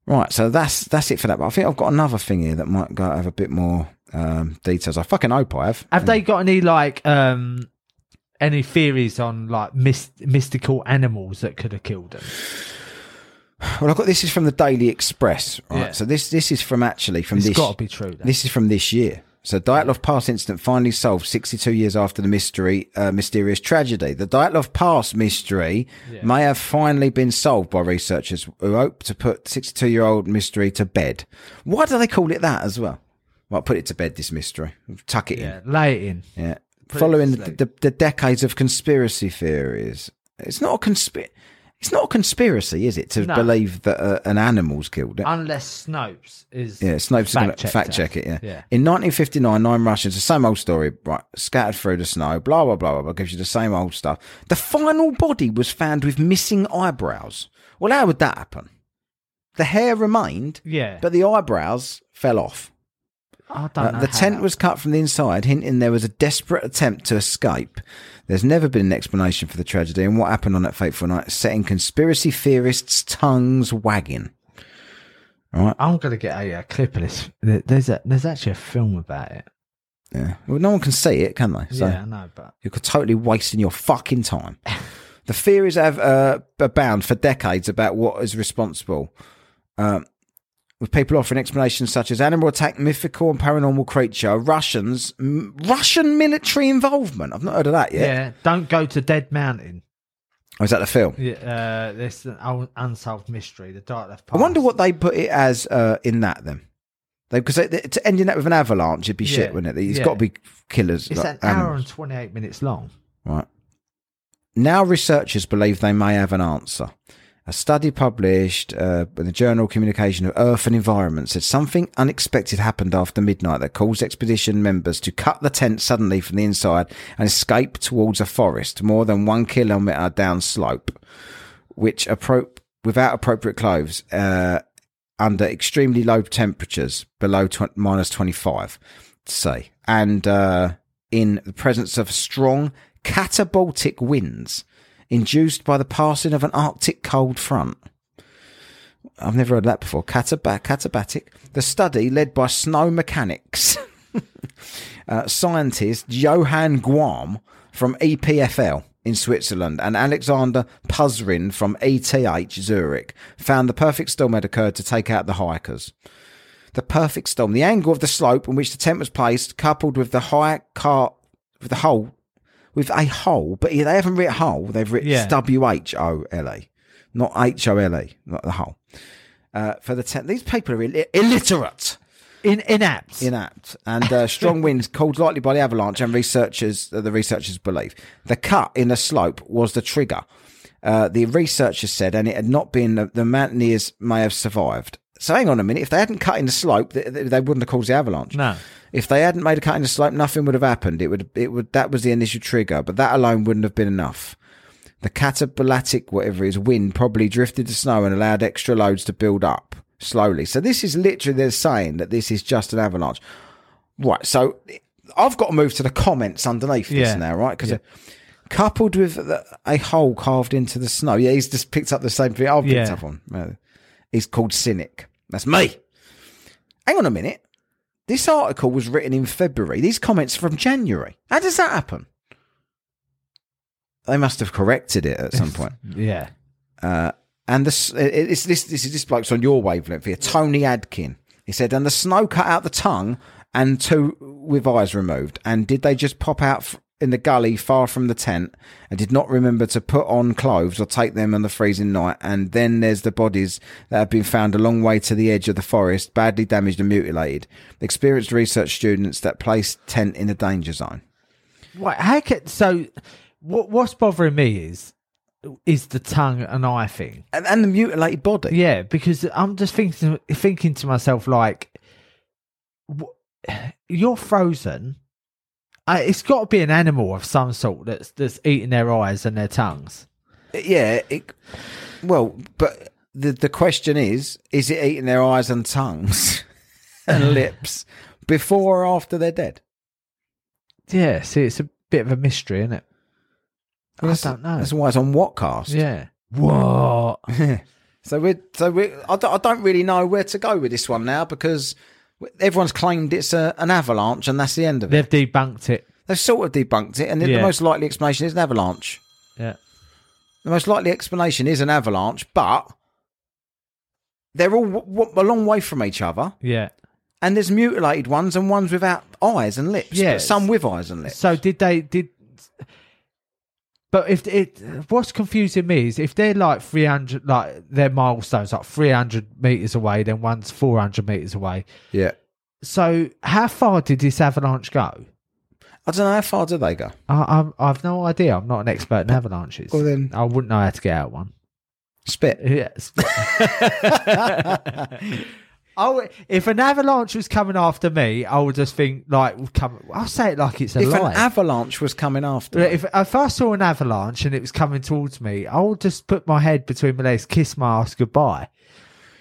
Right, so that's that's it for that. But I think I've got another thing here that might go have a bit more um, details. I fucking hope I have. Have they got any like um any theories on like mys- mystical animals that could have killed them? Well, I've got this is from the Daily Express. Right, Yeah. so this this is from actually from It's this. got to be true. Then. This is from this year. So Dyatlov Pass incident finally solved 62 years after the mystery, uh, mysterious tragedy. The Dyatlov Pass mystery may have finally been solved by researchers who hope to put 62-year-old mystery to bed. Why do they call it that as well? Well, put it to bed, this mystery. Tuck it yeah, in. lay it in. Yeah. Put Following the, the, the decades of conspiracy theories. It's not a conspi- It's not a conspiracy, is it, to No. believe that uh, an animal's killed it? Unless Snopes is Yeah, Snopes is going to fact check it. Yeah. Yeah. In 1959, nine Russians, the same old story, right? Scattered through the snow, blah blah blah blah blah. Gives you the same old stuff. The final body was found with missing eyebrows. Well, how would that happen? The hair remained, Yeah, but the eyebrows fell off. I don't Uh, know. the tent was cut from the inside, hinting there was a desperate attempt to escape. There's never been an explanation for the tragedy and what happened on that fateful night, setting conspiracy theorists' tongues wagging. All right. I'm gonna get a, uh clip of this. There's a there's actually a film about it. Yeah. Well, no one can see it, can they? So yeah, I know, but you're totally wasting your fucking time. the theories have uh, abound for decades about what is responsible. Um, with people offering explanations such as animal attack, mythical and paranormal creature, Russians, m- Russian military involvement. I've not heard of that yet. Yeah. Don't go to Dead Mountain. Oh, is that the film? Yeah, uh, this an unsolved mystery. The Dark Left. I wonder what they put it as uh, in that then. Because to ending that with an avalanche, it'd be shit, wouldn't it? It's yeah. got to be killers. It's like an hour and twenty eight minutes long. Right. Now, researchers believe they may have an answer. A study published uh, in the Journal Communication of Earth and Environment said something unexpected happened after midnight that caused expedition members to cut the tent suddenly from the inside and escape towards a forest more than one kilometre down slope, which appro- without appropriate clothes, uh, under extremely low temperatures, below tw- minus 25, say, and uh, in the presence of strong catabaltic winds induced by the passing of an Arctic cold front. I've never heard that before. Cataba- catabatic. The study, led by snow mechanics [laughs] uh, scientist Johan Gaume from EPFL in Switzerland and Alexander Puzrin from ETH Zurich, found the perfect storm had occurred to take out the hikers. The perfect storm, the angle of the slope in which the tent was placed, coupled with the high car, with the hole, with a hole, but they haven't written hole, they've written Yeah. W H O L E, not H O L E, not the hole. Uh, for the tent, these people are Ill- illiterate In inapt. inapt and uh, strong winds [laughs] caused likely by the avalanche and researchers uh, the researchers believe the cut in the slope was the trigger uh, the researchers said and it had not been the, the mountaineers may have survived so hang on a minute if they hadn't cut in the slope they, they wouldn't have caused the avalanche No. if they hadn't made a cut in the slope nothing would have happened it would it would that was the initial trigger but that alone wouldn't have been enough the catabolatic, whatever it is, wind probably drifted the snow and allowed extra loads to build up slowly. So this is literally they're saying that this is just an avalanche. Right. So I've got to move to the comments underneath this Yeah. now, right? Because coupled with a hole carved into the snow. Yeah, he's just picked up the same thing I've picked Yeah. up on. Uh, He's called Cynic. That's me. Hang on a minute. This article was written in February. These comments from January. How does that happen? They must have corrected it at some [laughs] point. Yeah. Uh, and this, it's this, this is this bloke's on your wavelength here. Tony Adkin. He said, and the snow cut out the tongue and two with eyes removed. And did they just pop out f- in the gully far from the tent and did not remember to put on clothes or take them on the freezing night? And then there's the bodies that have been found a long way to the edge of the forest, badly damaged and mutilated. Experienced research students that placed tent in a danger zone. Wait, how can, so what, what's bothering me is is the tongue and eye thing. And, and the mutilated body. Yeah, because I'm just thinking thinking to myself like, [sighs] you're frozen. Uh, it's got to be an animal of some sort that's that's eating their eyes and their tongues. Yeah. It, well, but the the question is: Is it eating their eyes and tongues [laughs] and lips before or after they're dead? Yeah, see, it's a bit of a mystery, isn't it? I don't know. That's why it's on Whatcast. Yeah. What? [laughs] So we're so we I don't, I don't really know where to go with this one now because everyone's claimed it's a, an avalanche and that's the end of it. They've debunked it. They've sort of debunked it, and the Yeah. most likely explanation is an avalanche. Yeah. The most likely explanation is an avalanche, but they're all w- w- a long way from each other. Yeah. And there's mutilated ones and ones without eyes and lips. Yeah. some with eyes and lips. So did they did? But if it, what's confusing me is if they're like three hundred, like their milestones, like three hundred meters away, then one's four hundred meters away. yeah. So how far did this avalanche go? I don't know how far do they go. I, I'm, I've no idea. I'm not an expert in avalanches. Well, then- I wouldn't know how to get out one. Spit. Yes. [laughs] [laughs] Oh, if an avalanche was coming after me, I would just think like, come. I'll say it like it's a If alive. an avalanche was coming after, If, if I saw an avalanche and it was coming towards me, I would just put my head between my legs, kiss my ass goodbye.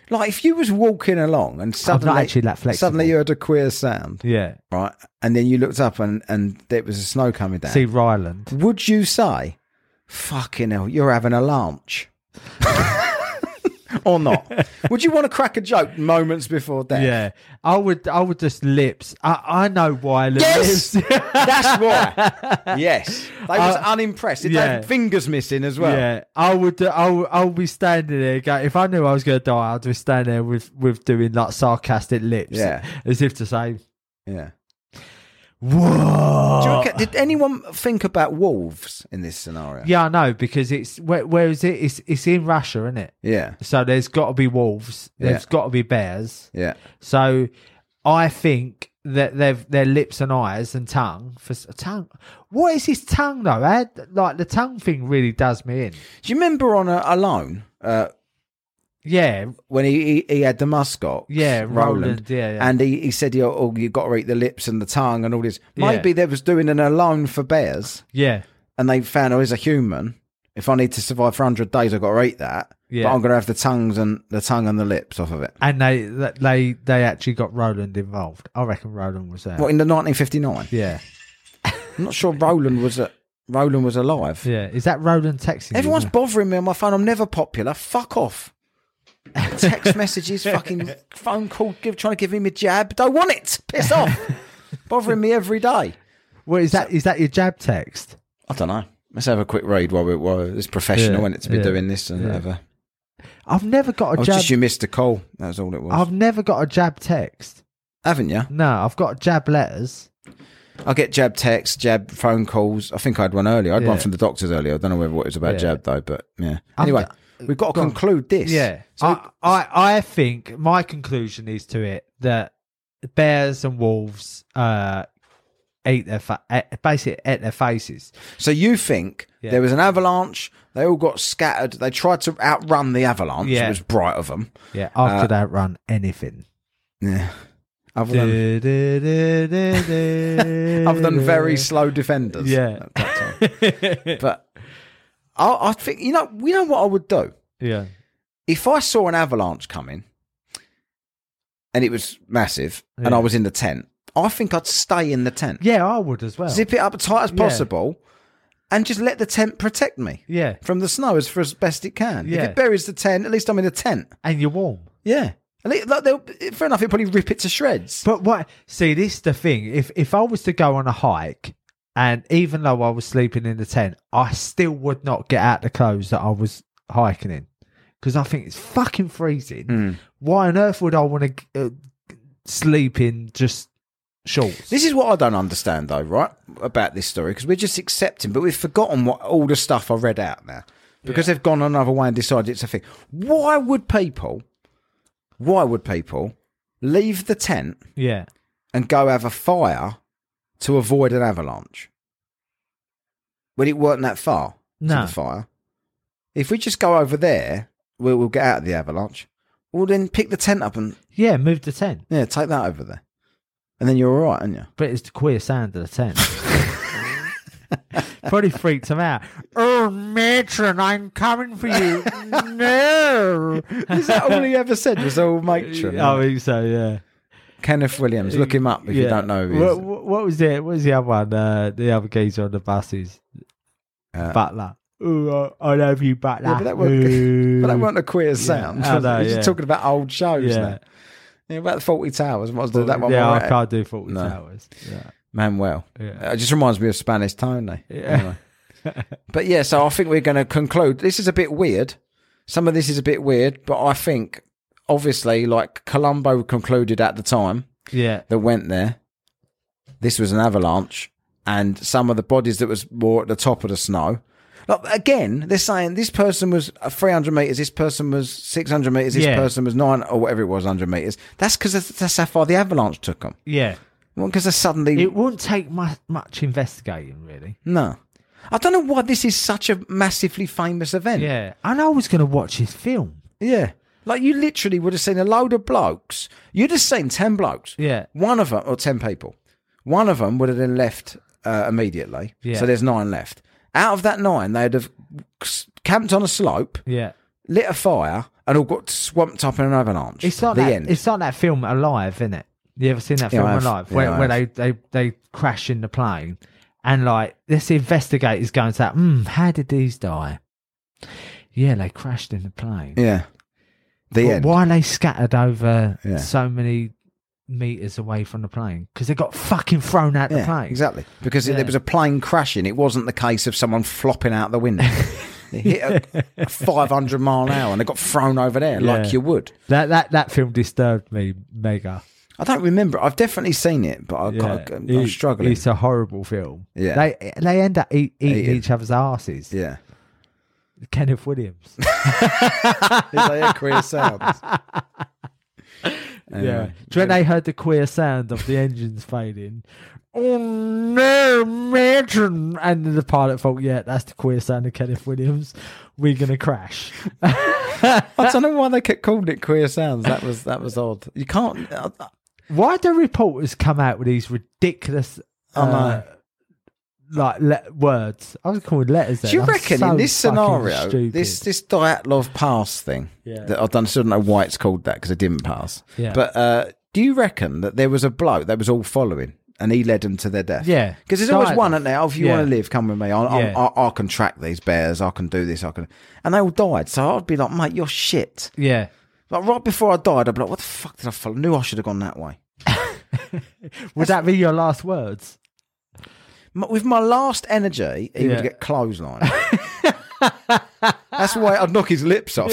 like if you was walking along and suddenly, actually that flexible. suddenly you heard a queer sound, Yeah. right, and then you looked up and and there was a snow coming down. See Ryland. would you say, "Fucking hell, you're having a lunch"? [laughs] [laughs] or not? Would you want to crack a joke moments before death? Yeah, I would. I would just lips. I, I know why Yes, lips. [laughs] that's why. Yes, they was Uh, unimpressed. Yeah. had fingers missing as well. Yeah, I would. I would. I would be standing there. Go, if I knew I was going to die, I'd be standing there with with doing like sarcastic lips. Yeah. as if to say, yeah. "Whoa." Do you reckon, did anyone think about wolves in this scenario? Yeah, I know because it's where, where is it? It's it's in Russia, isn't it? yeah, So there's got to be wolves. There's Yeah. got to be bears. yeah. So I think that they've their lips and eyes and tongue for s- tongue. What is his tongue though? Ed? Like the tongue thing really does me in. Do you remember on a, Alone uh, Yeah, when he, he he had the mascot. yeah, Roland, Roland. yeah, yeah. and he, he said, "You oh, you got to eat the lips and the tongue and all this." Yeah. Maybe they was doing an Alone for bears, yeah, and they found, "Oh, he's a human. If I need to survive for hundred days, I've got to eat that." Yeah. But I'm going to have the tongues and the tongue and the lips off of it. and they they they actually got Roland involved. I reckon Roland was there. What in the 1959? Yeah, I'm not sure Roland was a, Roland was alive. yeah. Is that Roland texting? you? Everyone's bothering me on my phone. I'm never popular. Fuck off. Text messages, [laughs] fucking phone call, give, trying to give him a jab. Don't want it. Piss off. [laughs] bothering me every day. What is that? Is that your jab text? I don't know. Let's have a quick read while we're, while it's professional, Yeah, isn't it, to be yeah, doing this and yeah. whatever. I've never got Oh, a it's jab. just you missed a call. That was all it was. I've never got a jab text. Haven't you? No, I've got jab letters. I get jab texts, jab phone calls. I think I had one earlier. I had one from the doctors earlier. I don't know whether what it was about Yeah. jab though, but yeah. I'm- Anyway, we've got to go on. conclude this. Yeah. So I, I I think my conclusion is to it that bears and wolves uh eat their fa- basically ate their faces. So you think Yeah. there was an avalanche? They all got scattered. They tried to outrun the avalanche. Yeah. It was bright of them. Yeah, I Uh, could outrun anything. Yeah. Other than, [laughs] other than very slow defenders. Yeah. at that time. [laughs] but I, I think you know. You know what I would do yeah. if I saw an avalanche coming, and it was massive, and Yeah. I was in the tent. I think I'd stay in the tent, Yeah, I would as well. zip it up as tight as Yeah. possible, and just let the tent protect me Yeah. from the snow as for as best it can. If it buries the tent, at least I'm in a tent. And you're warm. Yeah. At least, like, they'll- fair enough, it'll probably rip it to shreds. But what? See, this is the thing. If if I was to go on a hike, and even though I was sleeping in the tent, I still would not get out the clothes that I was hiking in because I think it's fucking freezing. Hmm. Why on earth would I want to uh, sleep in just shorts? This is what I don't understand, though, right, about this story, because we're just accepting, but we've forgotten what all the stuff I read out now because they've gone another way and decided it's a thing. Why would people, why would people leave the tent yeah, and go have a fire to avoid an avalanche when it weren't that far No. to the fire? If we just go over there, we'll, we'll get out of the avalanche. Well, then pick the tent up and yeah. Move the tent, yeah, take that over there, and then you're all right, aren't you? but it's the queer sound of the tent. [laughs] Probably freaked him out. Oh, matron, I'm coming for you. [laughs] no. Is that all he ever said? Was old oh, [laughs] matron? I think so. Yeah. Kenneth Williams. Look him up if you don't know who he what, is. what- was it? What was the other one? Uh, the other geezer on the buses. Uh, Butler. Oh, I I love you, Butler. Yeah, but that weren't- [laughs] but that weren't a queer sound. I know, He's yeah. talking about old shows Yeah. now. Yeah, about the Fawlty Towers. What was the, that one? yeah, right? I can't do 40 No. hours. Yeah. Manuel. Yeah. It just reminds me of Spanish Tony. Yeah. Anyway. [laughs] but yeah, so I think we're going to conclude. This is a bit weird. Some of this is a bit weird, but I think obviously, like Columbo concluded at the time Yeah. that went there, this was an avalanche, and some of the bodies that was more at the top of the snow. Like, again, they're saying this person was uh, 300 meters, this person was 600 meters, this Yeah. person was nine or whatever it was, 100 meters. That's because that's, how far the avalanche took them. Yeah. Because they suddenly It wouldn't take much, much investigating, really. no. I don't know why this is such a massively famous event. Yeah. And I was going to watch his film. Yeah. Like you literally would have seen a load of blokes. You'd have seen 10 blokes. Yeah. One of them, or 10 people. One of them would have then left uh, immediately. Yeah. So there's nine left. Out of that nine, they'd have camped on a slope, Yeah. lit a fire, and all got swamped up in an avalanche. It's like the that. end. It's like that film Alive, isn't it? You ever seen that film have. Alive, where, I where they, they they crash in the plane, and like this investigator's going to, hmm, how did these die? Yeah, they crashed in the plane. yeah. The But end. Why are they scattered over Yeah. so many meters away from the plane? Because they got fucking thrown out the plane. exactly. Because Yeah. there was a plane crashing. It wasn't the case of someone flopping out the window. [laughs] it hit a, a 500 mile an hour and they got thrown over there like you would. That that that film disturbed me mega. I don't remember. I've definitely seen it, but I, Yeah, It- struggling. It's a horrible film. Yeah. they they end up eat, eating Eating. each other's asses. Yeah. [laughs] Kenneth Williams. Is [laughs] they queer sounds? [laughs] yeah. Anyway. Do you when they heard the queer sound of the engines fading? Oh no, imagine! And the pilot thought, "Yeah, that's the queer sound of Kenneth Williams. We're gonna crash." I don't know why they kept calling it queer sounds. That was that was odd. You can't. uh, Why do reporters come out with these ridiculous, uh, like le- words? I was calling letters. Do you I'm reckon so in this scenario, stupid. this this Dyatlov pass thing? Yeah. That I don't still don't know why it's called that because it didn't pass. Yeah. But uh, do you reckon that there was a bloke that was all following and he led them to their death? Yeah. Because there's always one, isn't there? Oh, if you Yeah. want to live, come with me. I, I, Yeah. I, I can track these bears. I can do this. I can. And they all died. So I'd be like, mate, you're shit. yeah. Like right before I died, I'd be like, what the fuck did I follow? I knew I should have gone that way. [laughs] Would that be your last words? With my last energy, he Yeah. would get clotheslined. That's why I'd knock his lips off.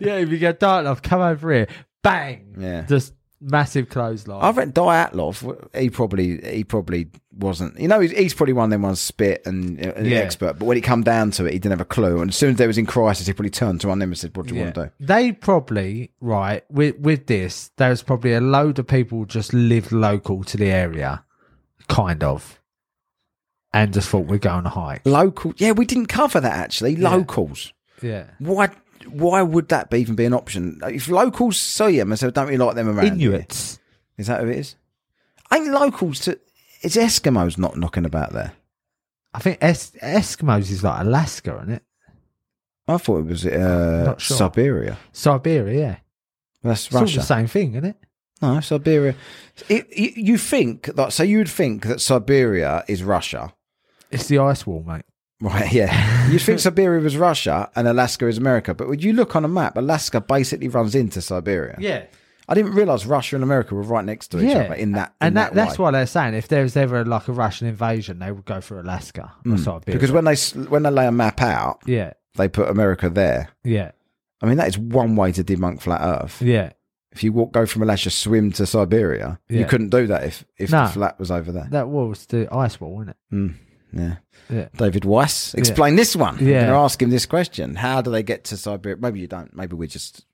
yeah, if you go Dyatlov, come over here, bang, Yeah. just massive clothesline. I reckon Dyatlov, he probably he probably wasn't. You know, he's, he's probably one of them ones spit and uh, an Yeah. expert. But when it come down to it, he didn't have a clue. And as soon as they was in crisis, he probably turned to one of them and said, "What do you want to do?" They probably right with with this. There's probably a load of people just lived local to the area, kind of, and just thought we're going to hike. Local, yeah, we didn't cover that actually. Locals, Yeah, why? Why would that be, even be an option? If locals see him and say, "Don't really like them around," here," Inuits. is that who it is? Ain't locals to? It's Eskimos not knocking about there. I think es- Eskimos is like Alaska, isn't it? I thought it was uh, sure. Siberia. Siberia, yeah. That's It's Russia. the same thing, isn't it? No, Siberia. It, you, you think that? So you would think that Siberia is Russia, It's the ice wall, mate. right? Yeah. [laughs] You'd think Siberia was Russia and Alaska is America, but when you look on a map, Alaska basically runs into Siberia. Yeah. I didn't realise Russia and America were right next to each Yeah. other in that. in And that, that's why they're saying if there was ever like a Russian invasion, they would go for Alaska or Siberia. Mm. because when they when they lay a map out, yeah, they put America there. yeah, I mean, that is one way to debunk flat Earth. yeah. If you walk, go from Alaska, swim to Siberia, you couldn't do that if if No. the flat was over there. That wall was the ice wall, isn't it? Mm, yeah. Yeah. David Weiss, explain this one. Yeah. I'm going to ask him this question. How do they get to Siberia? Maybe you don't. Maybe we're just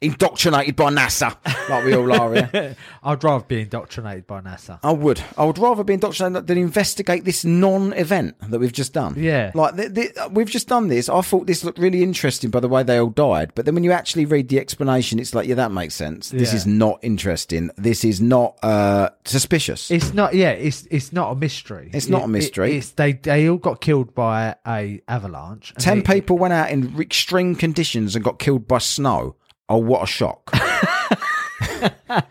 indoctrinated by NASA, like we all are here. [laughs] I'd rather be indoctrinated by NASA. I would. I would rather be indoctrinated than investigate this non-event that we've just done. Yeah. Like, th th we've just done this. I thought this looked really interesting by the way they all died. But then when you actually read the explanation, it's like, yeah, that makes sense. This Yeah. is not interesting. This is not uh, suspicious. It's not. Yeah, it's it's not a mystery. It's not a mystery. It, it's they they all got killed by a avalanche. Ten it- people went out in extreme conditions and got killed by snow. Oh, what a shock! [laughs] I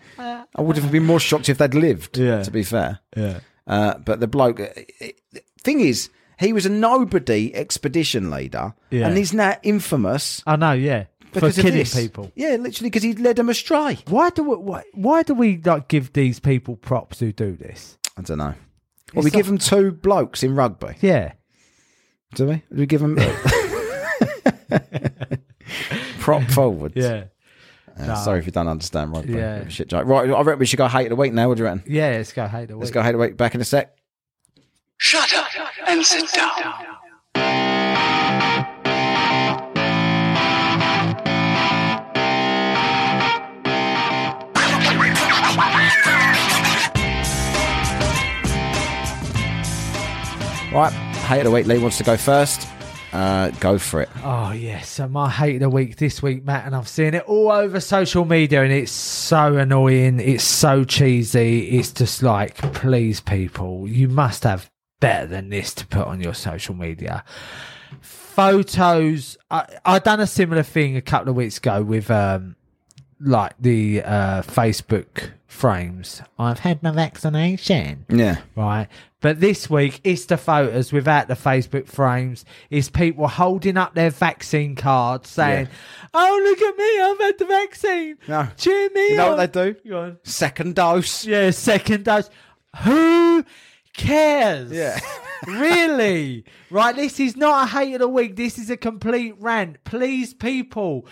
would have been more shocked if they'd lived. Yeah. To be fair, Yeah. uh, but the bloke. uh, Thing is, he was a nobody expedition leader, Yeah. and he's now infamous I know. Yeah. For because of killing people. Yeah, literally because he led them astray. Why do we, why, why do we like give these people props who do this? I don't know. Well, we It's give them two blokes in rugby, Yeah. do we? Do we give them [laughs] [laughs] prop [laughs] forwards? Yeah. Uh, Sorry if you don't understand rugby. Yeah. Shit joke. Right, I reckon we should go hate of the week now. What do you reckon? Yeah. Let's go. Hate the weight. Let's go hate of the week. Back in a sec. Shut up and sit down. Right, hate of the week. Lee wants to go first. Uh, go for it. Oh yes, so my hate the week this week, Matt, and I've seen it all over social media, and it's so annoying. It's so cheesy. It's just like, please, people, you must have better than this to put on your social media. Photos. I I done a similar thing a couple of weeks ago with um like the uh, Facebook frames. I've had my vaccination. Yeah. Right. But this week, it's the photos without the Facebook frames. It's people holding up their vaccine cards saying, Oh, look at me. I've had the vaccine. No. Cheer me You know on." what they do? Second dose. Yeah, second dose. Who cares? Yeah. [laughs] [laughs] really? Right, this is not a hate of the week. This is a complete rant. Please, people.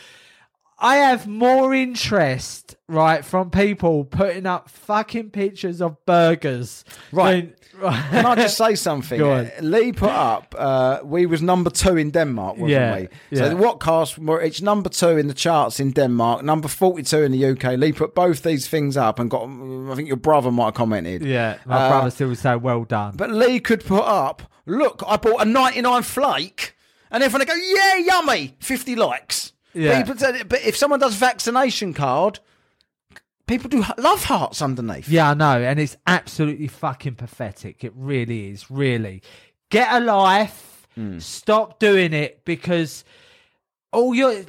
I have more interest, right, from people putting up fucking pictures of burgers. Right. than- right. [laughs] Can I just say something? Lee put up, uh, we was number two in Denmark, wasn't Yeah, we? yeah. So the Whatcast were each number two in the charts in Denmark, number 42 in the UK. Lee put both these things up and got, I think your brother might have commented. yeah, my Uh, brother still would say, well done. But Lee could put up, look, I bought a 99 flake, and everyone would go, yeah, yummy, 50 likes. Yeah. People said- but if someone does vaccination card, people do love hearts underneath. Yeah, I know, and it's absolutely fucking pathetic. It really is. Really, get a life. Hmm. Stop doing it because all your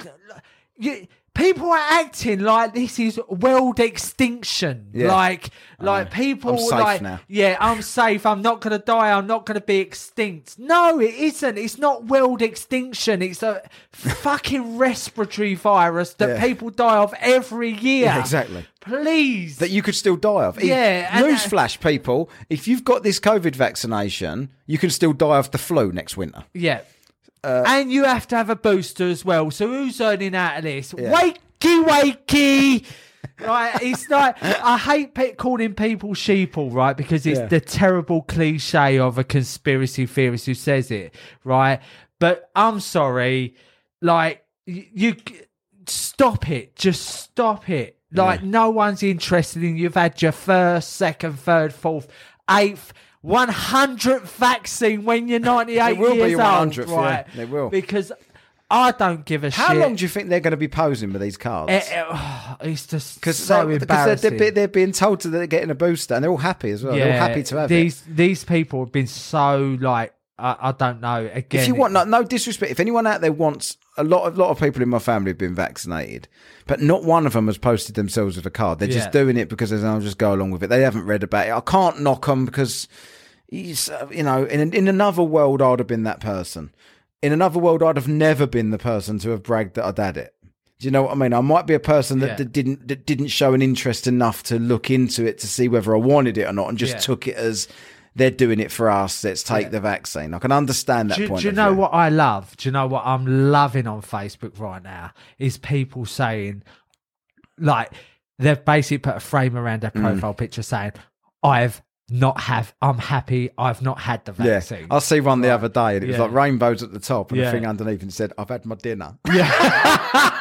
you, people are acting like this is world extinction. Yeah. Like, like people like, now. yeah, I'm safe. I'm not gonna die. I'm not gonna be extinct. No, it isn't. It's not world extinction. It's a [laughs] fucking respiratory virus that Yeah. people die of every year. Yeah, exactly. Please. that you could still die of. Yeah, uh, Newsflash, people: if you've got this COVID vaccination, you can still die of the flu next winter. Yeah. Uh, and you have to have a booster as well. So who's earning out of this? Wakey, wakey. right, it's like I hate pe- calling people sheeple, right? Because it's Yeah. the terrible cliche of a conspiracy theorist who says it, right? But I'm sorry, like y- you, stop it, just stop it. Like no one's interested in. You've had your first, second, third, fourth, eighth. 100th vaccine when you're [laughs] 98 It will be years old, 100th, yeah, right? they will. Because I don't give a How shit. long do you think they're going to be posing with these cards? Eh, eh, oh, it's just Because so they're, embarrassing. they're, they're being told to they're getting a booster, and they're all happy as well. they're all happy to have these it. these people have been so like I, I don't know. Again, If you want, it- no, no disrespect. If anyone out there wants, a lot of lot of people in my family have been vaccinated, but not one of them has posted themselves with a card. They're Yeah. just doing it because they'll just go along with it. They haven't read about it. I can't knock them because, uh, you know, in in another world, I'd have been that person. In another world, I'd have never been the person to have bragged that I'd had it. Do you know what I mean? I might be a person that, Yeah. that didn't that didn't show an interest enough to look into it to see whether I wanted it or not, and just Yeah. took it as they're doing it for us. Let's take the vaccine. I can understand that do, point. do you know view. what I love? Do you know what I'm loving on Facebook right now? Is people saying, like, they've basically put a frame around their Mm. profile picture saying, "I've not have, I'm happy, I've not had the Yeah, vaccine." I see one the other day, and it was Yeah. like rainbows at the top, and Yeah. the thing underneath, and said, "I've had my dinner." [laughs] Yeah.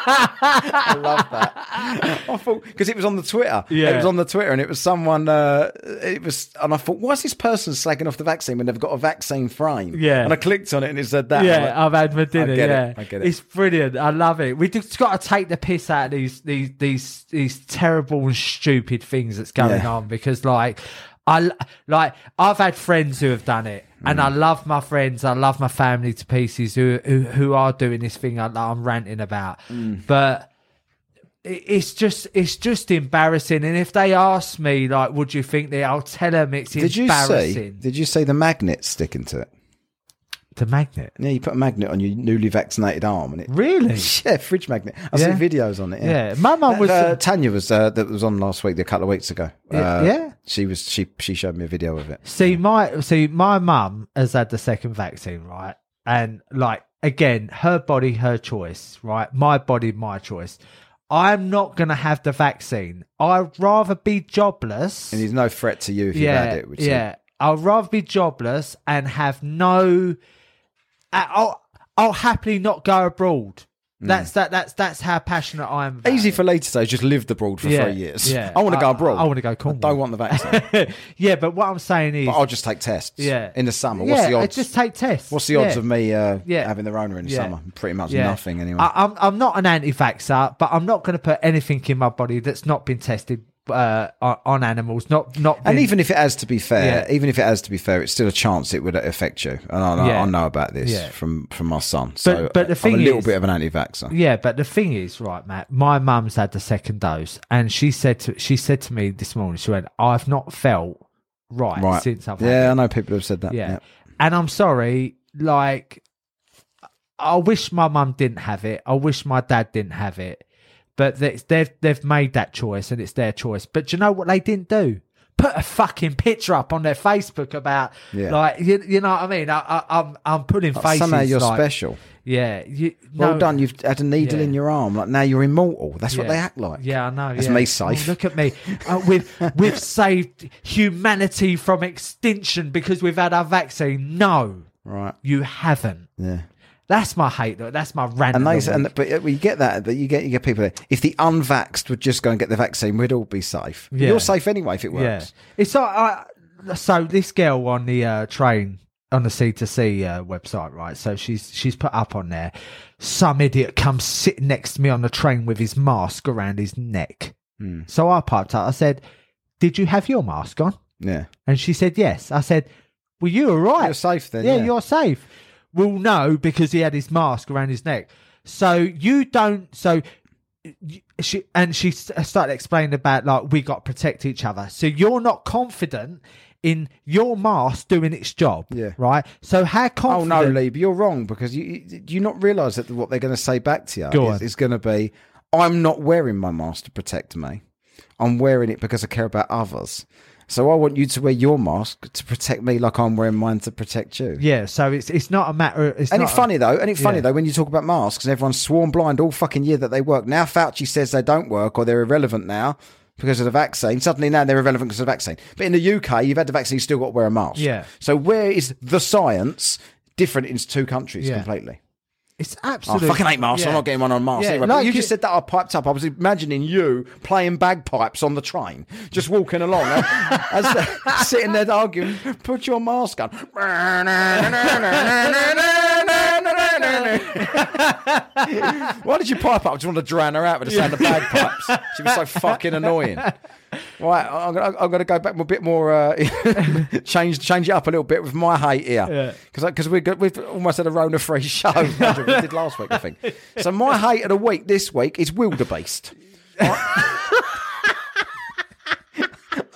I love that. I thought because it was on the Twitter. Yeah. it was on the Twitter, and it was someone. Uh, it was, and I thought, why is this person slagging off the vaccine when they've got a vaccine frame? Yeah. and I clicked on it, and it said that. Yeah, like, I've had my dinner. it, yeah, I get it. It's brilliant. I love it. We just got to take the piss out of these these these these terrible and stupid things that's going Yeah. on because like. I like I've had friends who have done it, and Mm. I love my friends. I love my family to pieces who who, who are doing this thing that I'm ranting about. Mm. But it's just it's just embarrassing. And if they ask me like, would you think that I'll tell them it's Did you see? embarrassing. Did you see the magnet sticking to it? The magnet? Yeah, you put a magnet on your newly vaccinated arm, and it. Really? [laughs] Yeah, fridge magnet. I Yeah. see videos on it. Yeah, Yeah, my mum was. Uh, Tanya was uh, that was on last week, a couple of weeks ago. Yeah, Uh, yeah. she was. She she showed me a video of it. See, my see, my mum has had the second vaccine, right? And like again, her body, her choice, right? My body, my choice. I'm not gonna have the vaccine. I'd rather be jobless. And there's no threat to you if you've had it. Yeah. I'd rather be jobless and have no. I'll I'll happily not go abroad. That's that. That's that's how passionate I am. about Mm. Easy for later say, just lived abroad for Yeah, three years. [laughs] yeah. I want to go abroad. I wanna go I don't want the vaccine. [laughs] yeah, but what I'm saying is, but I'll just take tests. yeah, In the summer. Yeah, What's the odds? just take tests. What's the odds Yeah. of me uh, Yeah. having the Rona in the Yeah. summer? Pretty much Yeah. nothing anyway. I, I'm I'm not an anti-vaxxer, but I'm not going to put anything in my body that's not been tested uh, on animals, not not. And even if it has to be fair, Yeah. even if it has to be fair, it's still a chance it would affect you. And I, know- Yeah. I know about this Yeah. from from my son. So, but the I'm thing a little is- bit of an anti-vaxxer. Yeah, but the thing is, right, Matt. My mum's had the second dose, and she said to she said to me this morning. She went, "I've not felt right, Right? since I've yeah, it." I know people have said that. Yeah. And I'm sorry, like, I wish my mum didn't have it. I wish my dad didn't have it. But they- they've they've made that choice, and it's their choice. But do you know what they didn't do? Put a fucking picture up on their Facebook about, Yeah. like, you, you know what I mean? I, I, I'm I'm putting faces. Somehow you're like- special. Yeah, you, Well no- done. You've had a needle Yeah. in your arm. Like now you're immortal. That's what they act like. Yeah, I know. That's yeah. me Oh, safe. look at me. Uh, we've [laughs] we've saved humanity from extinction because we've had our vaccine. No, Right. you haven't. Yeah. That's my hate. though. That's my rant. And they the and but you get that, but you get you get people. That, if the unvaxxed would just go and get the vaccine, we'd all be safe. Yeah. You're safe anyway if it works. yeah, it's like I, so this girl on the uh, train on the c2c uh, website, right? So she's she's put up on there. Some idiot comes sitting next to me on the train with his mask around his neck. Hmm. So I piped up. I said, "Did you have your mask on?" Yeah. And she said, yes. I said, well, you were right. You're safe then. yeah, Yeah, you're safe. Well, know because he had his mask around his neck. So you don't. So she and she started explaining about like we got to protect each other. So you're not confident in your mask doing its job. Yeah. Right. So how confident? Oh no, Lee, but you're wrong because you you, you not realise that what they're going to say back to you Go is, is going to be, "I'm not wearing my mask to protect me. I'm wearing it because I care about others. So I want you to wear your mask to protect me, like I'm wearing mine to protect you." Yeah. So it's it's not a matter. It's And it's a- funny though, and it's funny Yeah. though when you talk about masks and everyone's sworn blind all fucking year that they work. Now Fauci says they don't work or they're irrelevant now because of the vaccine. Suddenly now they're irrelevant because of the vaccine. But in the UK, you've had the vaccine, you still got to wear a mask. Yeah. So where is the science different in two countries Yeah. completely? It's Oh, I absolutely. fucking hate masks. I'm not getting one on masks. Yeah, anyway. Like you it- just said that I piped up. I was imagining you playing bagpipes on the train, just walking along, as [laughs] sitting there arguing. Put your mask on. [laughs] Why did you pipe up? I just want to drown her out with the sound of bagpipes. She was so fucking annoying. Right, I'm gonna, I'm gonna go back a bit more, uh, [laughs] change change it up a little bit with my hate here, because because we got we've almost had a Rona free show. [laughs] we did last week, I think. So my [laughs] hate of the week this week is wildebeest.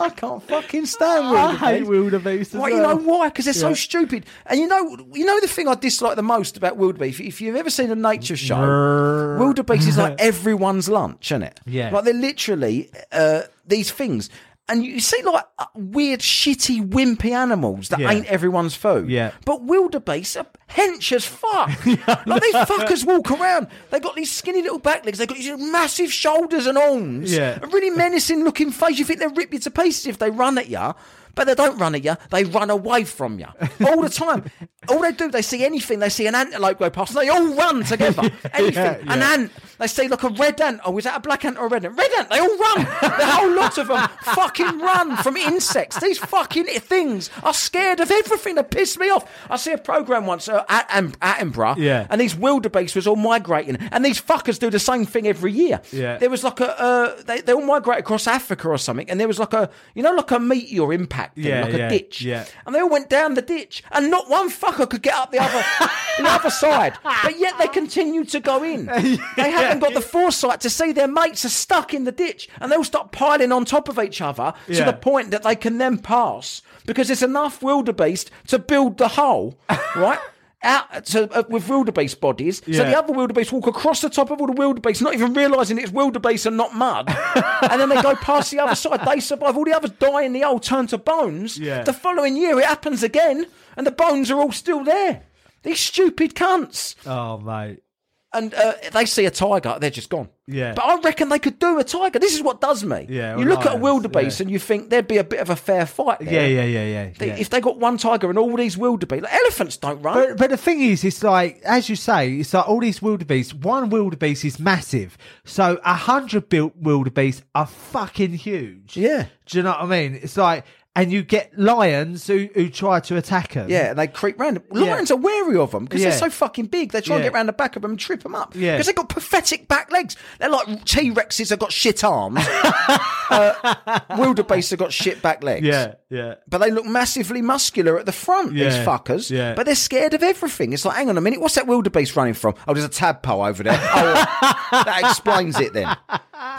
I can't fucking stand I wildebeest. hate wildebeest. as Well, you know why? Because they're so stupid. And you know, you know the thing I dislike the most about wildebeest. If, if you've ever seen a nature show, wildebeest is like everyone's lunch, isn't it? Yeah. Like they're literally uh, these things. And you see like uh, weird, shitty, wimpy animals that Yeah. ain't everyone's food. Yeah. But wildebeest are hench as fuck. [laughs] like these fuckers walk around. They got these skinny little back legs. They got these massive shoulders and arms. Yeah. A really menacing looking face. You think they'll rip you to pieces if they run at you. But they don't run at you. They run away from you all the time. [laughs] all they do, they see anything. They see an antelope go past. and They all run together. [laughs] Anything. An ant. They see like a red ant. Oh, is that a black ant or a red ant? Red ant. They all run. the whole lot of them [laughs] fucking run from insects. These fucking things are scared of everything. They piss me off. I see a program once uh, at Am- Attenborough. Yeah. And these wildebeest was all migrating, and these fuckers do the same thing every year. Yeah. There was like a uh, they they all migrate across Africa or something, and there was like a you know like a meteor impact thing, Yeah, like a ditch. yeah. And they all went down the ditch, and not one fucker could get up the other the other side. But yet they continue to go in. [laughs] They haven't got the foresight to see their mates are stuck in the ditch, and they'll start piling on top of each other to Yeah. the point that they can then pass because there's enough wildebeest to build the hole, right? [laughs] Out to, uh, with wildebeest bodies, so the other wildebeest walk across the top of all the wildebeest, not even realizing it's wildebeest and not mud, and then they go past the other side. They survive. All the others die in the hole, turn to bones. Yeah. The following year, it happens again, and the bones are all still there. These stupid cunts Oh mate. and uh, they see a tiger, they're just gone. Yeah. But I reckon they could do a tiger. This is what does me. Yeah, You look at a lions, wildebeest yeah. and you think there'd be a bit of a fair fight there. Yeah, yeah, yeah, yeah. They- yeah. If they got one tiger and all these wildebeest, like, elephants don't run. But, but the thing is, it's like, as you say, it's like all these wildebeest, one wildebeest is massive. So a hundred built wildebeest are fucking huge. Yeah. Do you know what I mean? It's like, and you get lions who, who try to attack them. Yeah, and they creep round. Lions are wary of them because Yeah. they're so fucking big. They try and get round the back of them and trip them up. Yeah. because they've got pathetic back legs. They're like T Rexes have got shit arms. [laughs] uh, wildebeest have got shit back legs. yeah, yeah. But they look massively muscular at the front, these fuckers. Yeah. But they're scared of everything. It's like, hang on a minute, what's that wildebeest running from? Oh, there's a tadpole over there. Oh, that explains it then.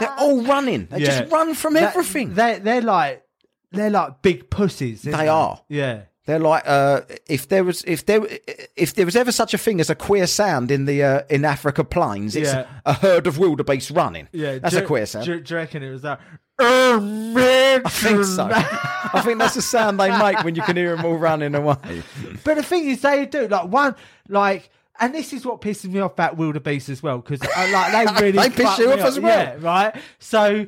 They're all running. They Yeah. just run from That- everything. They they're like they're like big pussies. isn't They are. Yeah. They're like uh, if there was if there if there was ever such a thing as a queer sound in the uh, in Africa plains, it's Yeah. a herd of wildebeest running. Yeah, that's do, a queer sound. Do, do you reckon it was that? I think so. I think that's the sound they make when you can hear them all running away. But the thing is, they do like one like. And this is what pisses me off about wildebeest as well, because like they [laughs] really They piss you me off as well. Yeah, right. So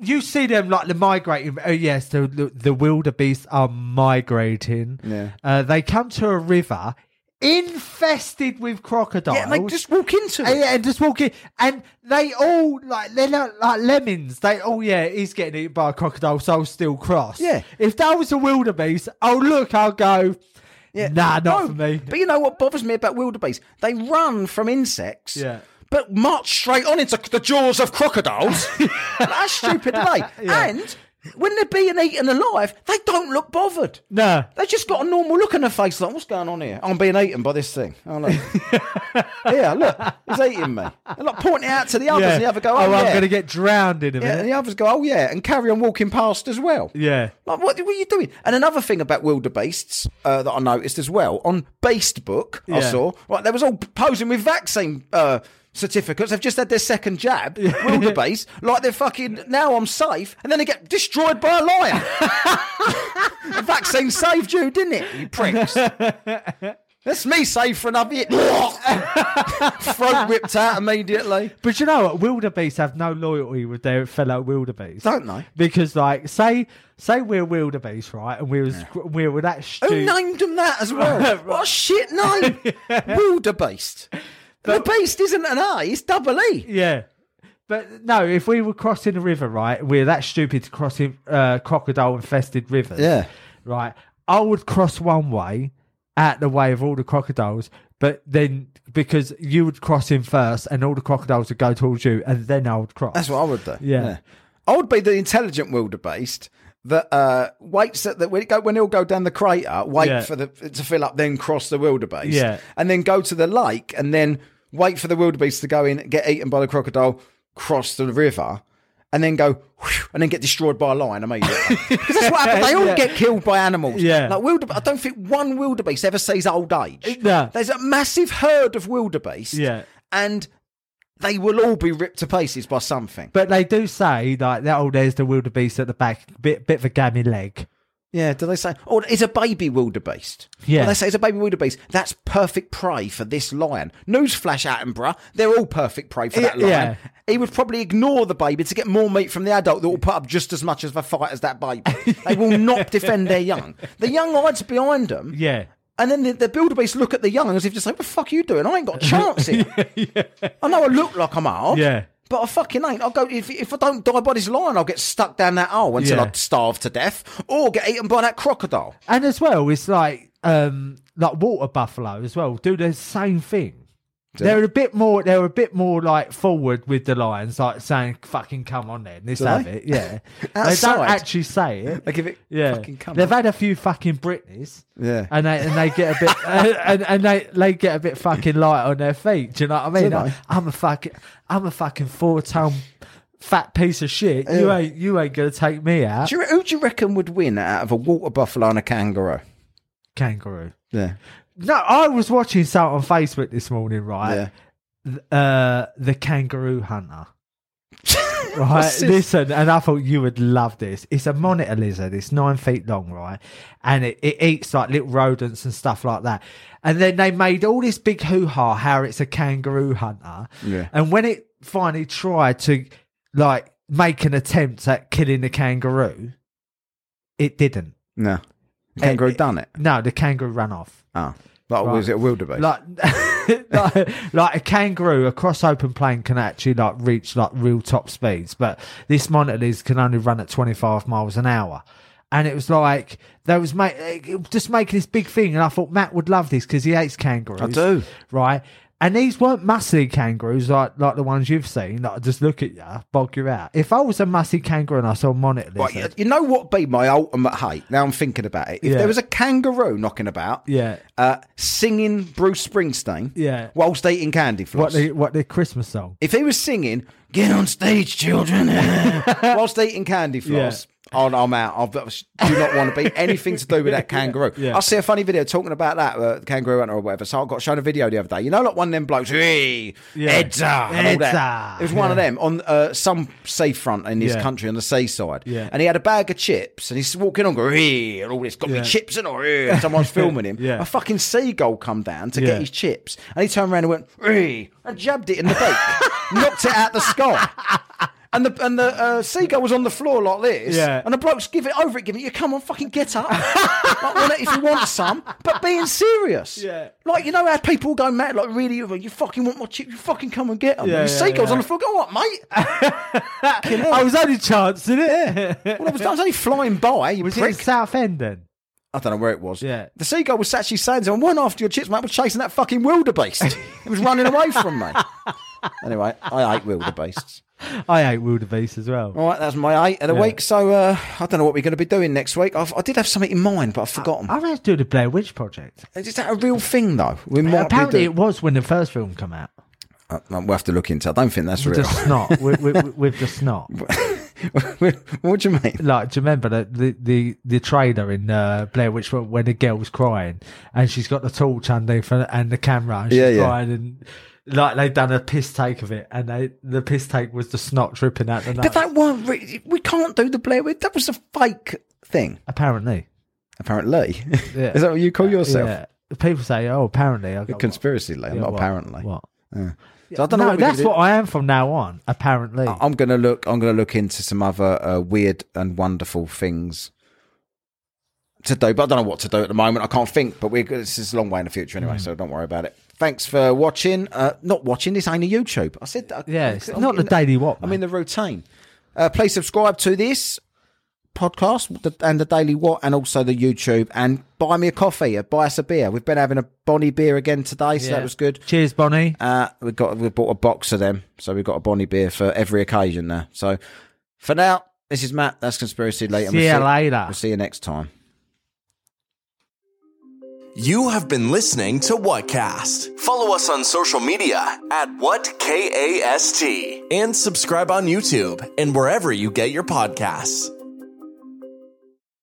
you see them like the migrating. Oh yes, the the, the wildebeest are migrating. Yeah. Uh, they come to a river infested with crocodiles. Yeah, and they just walk into it. yeah, and just walk in, and they all like they're not like lemmings. They oh yeah, he's getting eaten by a crocodile, so I'll still cross. Yeah. if that was a wildebeest, oh look, I'll go. Yeah. Nah, not No, for me. But you know what bothers me about wildebeest? They run from insects. Yeah. But march straight on into the jaws of crocodiles. [laughs] That's stupid, are they? [laughs] And when they're being eaten alive, they don't look bothered. No, They just got a normal look on their face, like, what's going on here? I'm being eaten by this thing. Oh, look. [laughs] yeah, look, he's eating me. They're like pointing out to the others, and the other go, oh, oh, yeah. I'm gonna get drowned in a yeah, and the others go, oh, yeah, and carry on walking past as well. Yeah, Like, what, what are you doing? And another thing about wildebeests uh, that I noticed as well on Beast Book, I saw right, they was all posing with vaccine uh, certificates. They've just had their second jab. [laughs] Wildebeest, like they're fucking now I'm safe, and then they get destroyed by a lion. the [laughs] vaccine saved you, didn't it? You pricks. [laughs] That's me safe for another year. Throat ripped out immediately. but you know what? Wildebeest have no loyalty with their fellow wildebeest, Don't they? Because like, say say we're wildebeest, right, and we was we were that Who named them that as well? what a shit name. Wildebeest. The beast isn't an A, it's double E. Yeah. But no, if we were crossing a river, right, we're that stupid to cross uh, crocodile infested rivers. Yeah. Right. I would cross one way, out the way of all the crocodiles, but then because you would cross in first and all the crocodiles would go towards you and then I would cross. That's what I would do. Yeah. I would be the intelligent wildebeest that uh, waits at the when, it go, when he'll go down the crater, wait Yeah. for the to fill up, then cross the wildebeest. Yeah. And then go to the lake and then wait for the wildebeest to go in, get eaten by the crocodile, cross the river. And then go, and then get destroyed by a lion immediately. [laughs] Because that's what happens. They all Yeah. get killed by animals. Yeah. Like wildebeest, I don't think one wildebeest ever sees old age. No. There's a massive herd of wildebeest. Yeah. And they will all be ripped to pieces by something. But they do say like that. Oh, there's the wildebeest at the back, bit bit of a gammy leg. Yeah, do they say, oh, it's a baby wildebeest? Yeah. Well, they say it's a baby wildebeest. That's perfect prey for this lion. Newsflash, Attenborough, they're all perfect prey for that Yeah. lion. He would probably ignore the baby to get more meat from the adult that will put up just as much of a fight as that baby. [laughs] they will not defend their young. The young hides behind them, Yeah. And then the, the wildebeest look at the young as if to say, what the fuck are you doing? I ain't got [laughs] a chance here. I know I look like I'm hard. Yeah. But I fucking ain't. I'll go if if I don't die by this lion, I'll get stuck down that hole until Yeah. I starve to death, or get eaten by that crocodile. And as well, it's like um like water buffalo as well do the same thing. They're a bit more. They're a bit more like forward with the lions, like saying "fucking come on, then let's Do have they? it." Yeah, [laughs] they don't actually say it. They give it Yeah, fucking come they've on. had a few fucking Britneys. Yeah. and they and they get a bit [laughs] and, and they they get a bit fucking light on their feet. Do you know what I mean? Do they? Like, I'm a fucking I'm a fucking four ton fat piece of shit. You Yeah. ain't you ain't gonna take me out. Do you, who do you reckon would win out of a water buffalo and a kangaroo? Kangaroo. Yeah. No, I was watching something on Facebook this morning, right? Yeah. Uh, the kangaroo hunter. [laughs] Right, listen, and I thought you would love this. It's a monitor lizard. It's nine feet long, right? And it, it eats like little rodents and stuff like that. And then they made all this big hoo ha how it's a kangaroo hunter. Yeah. And when it finally tried to like make an attempt at killing the kangaroo, it didn't. No. The kangaroo Eh, done it. No, the kangaroo ran off. Oh. Like, Right. was it a wildebeest? Like, [laughs] like, like a kangaroo across open plane can actually like reach like real top speeds, but this monitor lizard can only run at 25 miles an hour. and it was like there was ma- it was just making this big thing, and I thought Matt would love this because he hates kangaroos. I do. right? And these weren't muscly kangaroos like like the ones you've seen. Like just look at you, bog you out. If I was a musky kangaroo and I saw a monitor lizard, you, you know what be my ultimate hate? Now I'm thinking about it. If Yeah. there was a kangaroo knocking about, Yeah. uh, singing Bruce Springsteen, Yeah. whilst eating candy floss. what the what the Christmas song? if he was singing "Get on stage, children," [laughs] whilst eating candy floss, oh, I'm out. I do not want to be anything to do with that [laughs] kangaroo. Yeah. I see a funny video talking about that uh, kangaroo hunter or whatever. So I got shown a video the other day. You know, like one of them blokes, hey, Yeah. heads up, and all Heads that. up. It was one of them on uh, some seafront in this Yeah. country on the seaside. Yeah. And he had a bag of chips, and he's walking on, going, hey, and all this got me chips and all. Hey, and someone's [laughs] filming him. Yeah. A fucking seagull come down to Yeah. get his chips, and he turned around and went, hey, and jabbed it in the beak, [laughs] knocked it out the sky. And the and the uh, seagull was on the floor like this, Yeah. and the blokes give it over it, giving it you come on, fucking get up, [laughs] like, if you want some, but being serious, Yeah. Like you know how people go mad, like really, you fucking want my chip, you fucking come and get them. Yeah, the yeah, seagull's yeah. on the floor, go what, mate? [laughs] I was only chancing it. well, I was, I was only flying by. You was prick. it Southend then? I don't know where it was. Yeah. The seagull was actually saying to him, one after your chips, mate, was chasing that fucking wildebeest. it was running away from me. [laughs] anyway, I hate wildebeests. [laughs] I hate wildebeest as well. All right, that's my eight of the Yeah. week. So uh, I don't know what we're going to be doing next week. I've, I did have something in mind, but I've forgotten. I read to do the Blair Witch Project. Is that a real thing, though? We might Apparently, it was when the first film came out. uh, we'll have to look into it. I don't think that's With real. the snot, with, with, with the snot. what do you mean? Like, do you remember the the the, the trailer in uh, Blair Witch when the girl was crying and she's got the torch underneath and, and the camera and she's Yeah, yeah. crying and like they'd done a piss take of it and they the piss take was the snot dripping out the nose. But that weren't... Re- we can't do the Blair Witch. That was a fake thing, Apparently, apparently. [laughs] Yeah. Is that what you call yourself? yeah. People say, "Oh, apparently." I A go, conspiracy, Lee, "What? not What? apparently. What? So I don't know what that's what I am from now on. Apparently, I'm going to look. I'm going to look into some other uh, weird and wonderful things to do, but I don't know what to do at the moment. I can't think. But we're this is a long way in the future anyway, Mm. so don't worry about it. Thanks for watching. Uh, not watching. This ain't a YouTube. I said that. yeah, it's I'm not the daily what. I'm in the routine. Uh, please subscribe to this podcast and the Daily What, and also the YouTube, and buy me a coffee, uh, buy us a beer. We've been having a Bonnie beer again today, so that was good. Cheers, Bonnie. Uh, we got we bought a box of them, so we've got a Bonnie beer for every occasion now. So for now, this is Matt. That's conspiracy later. See you later. We'll see you next time. You have been listening to Whatcast. Follow us on social media at Whatcast and subscribe on YouTube and wherever you get your podcasts.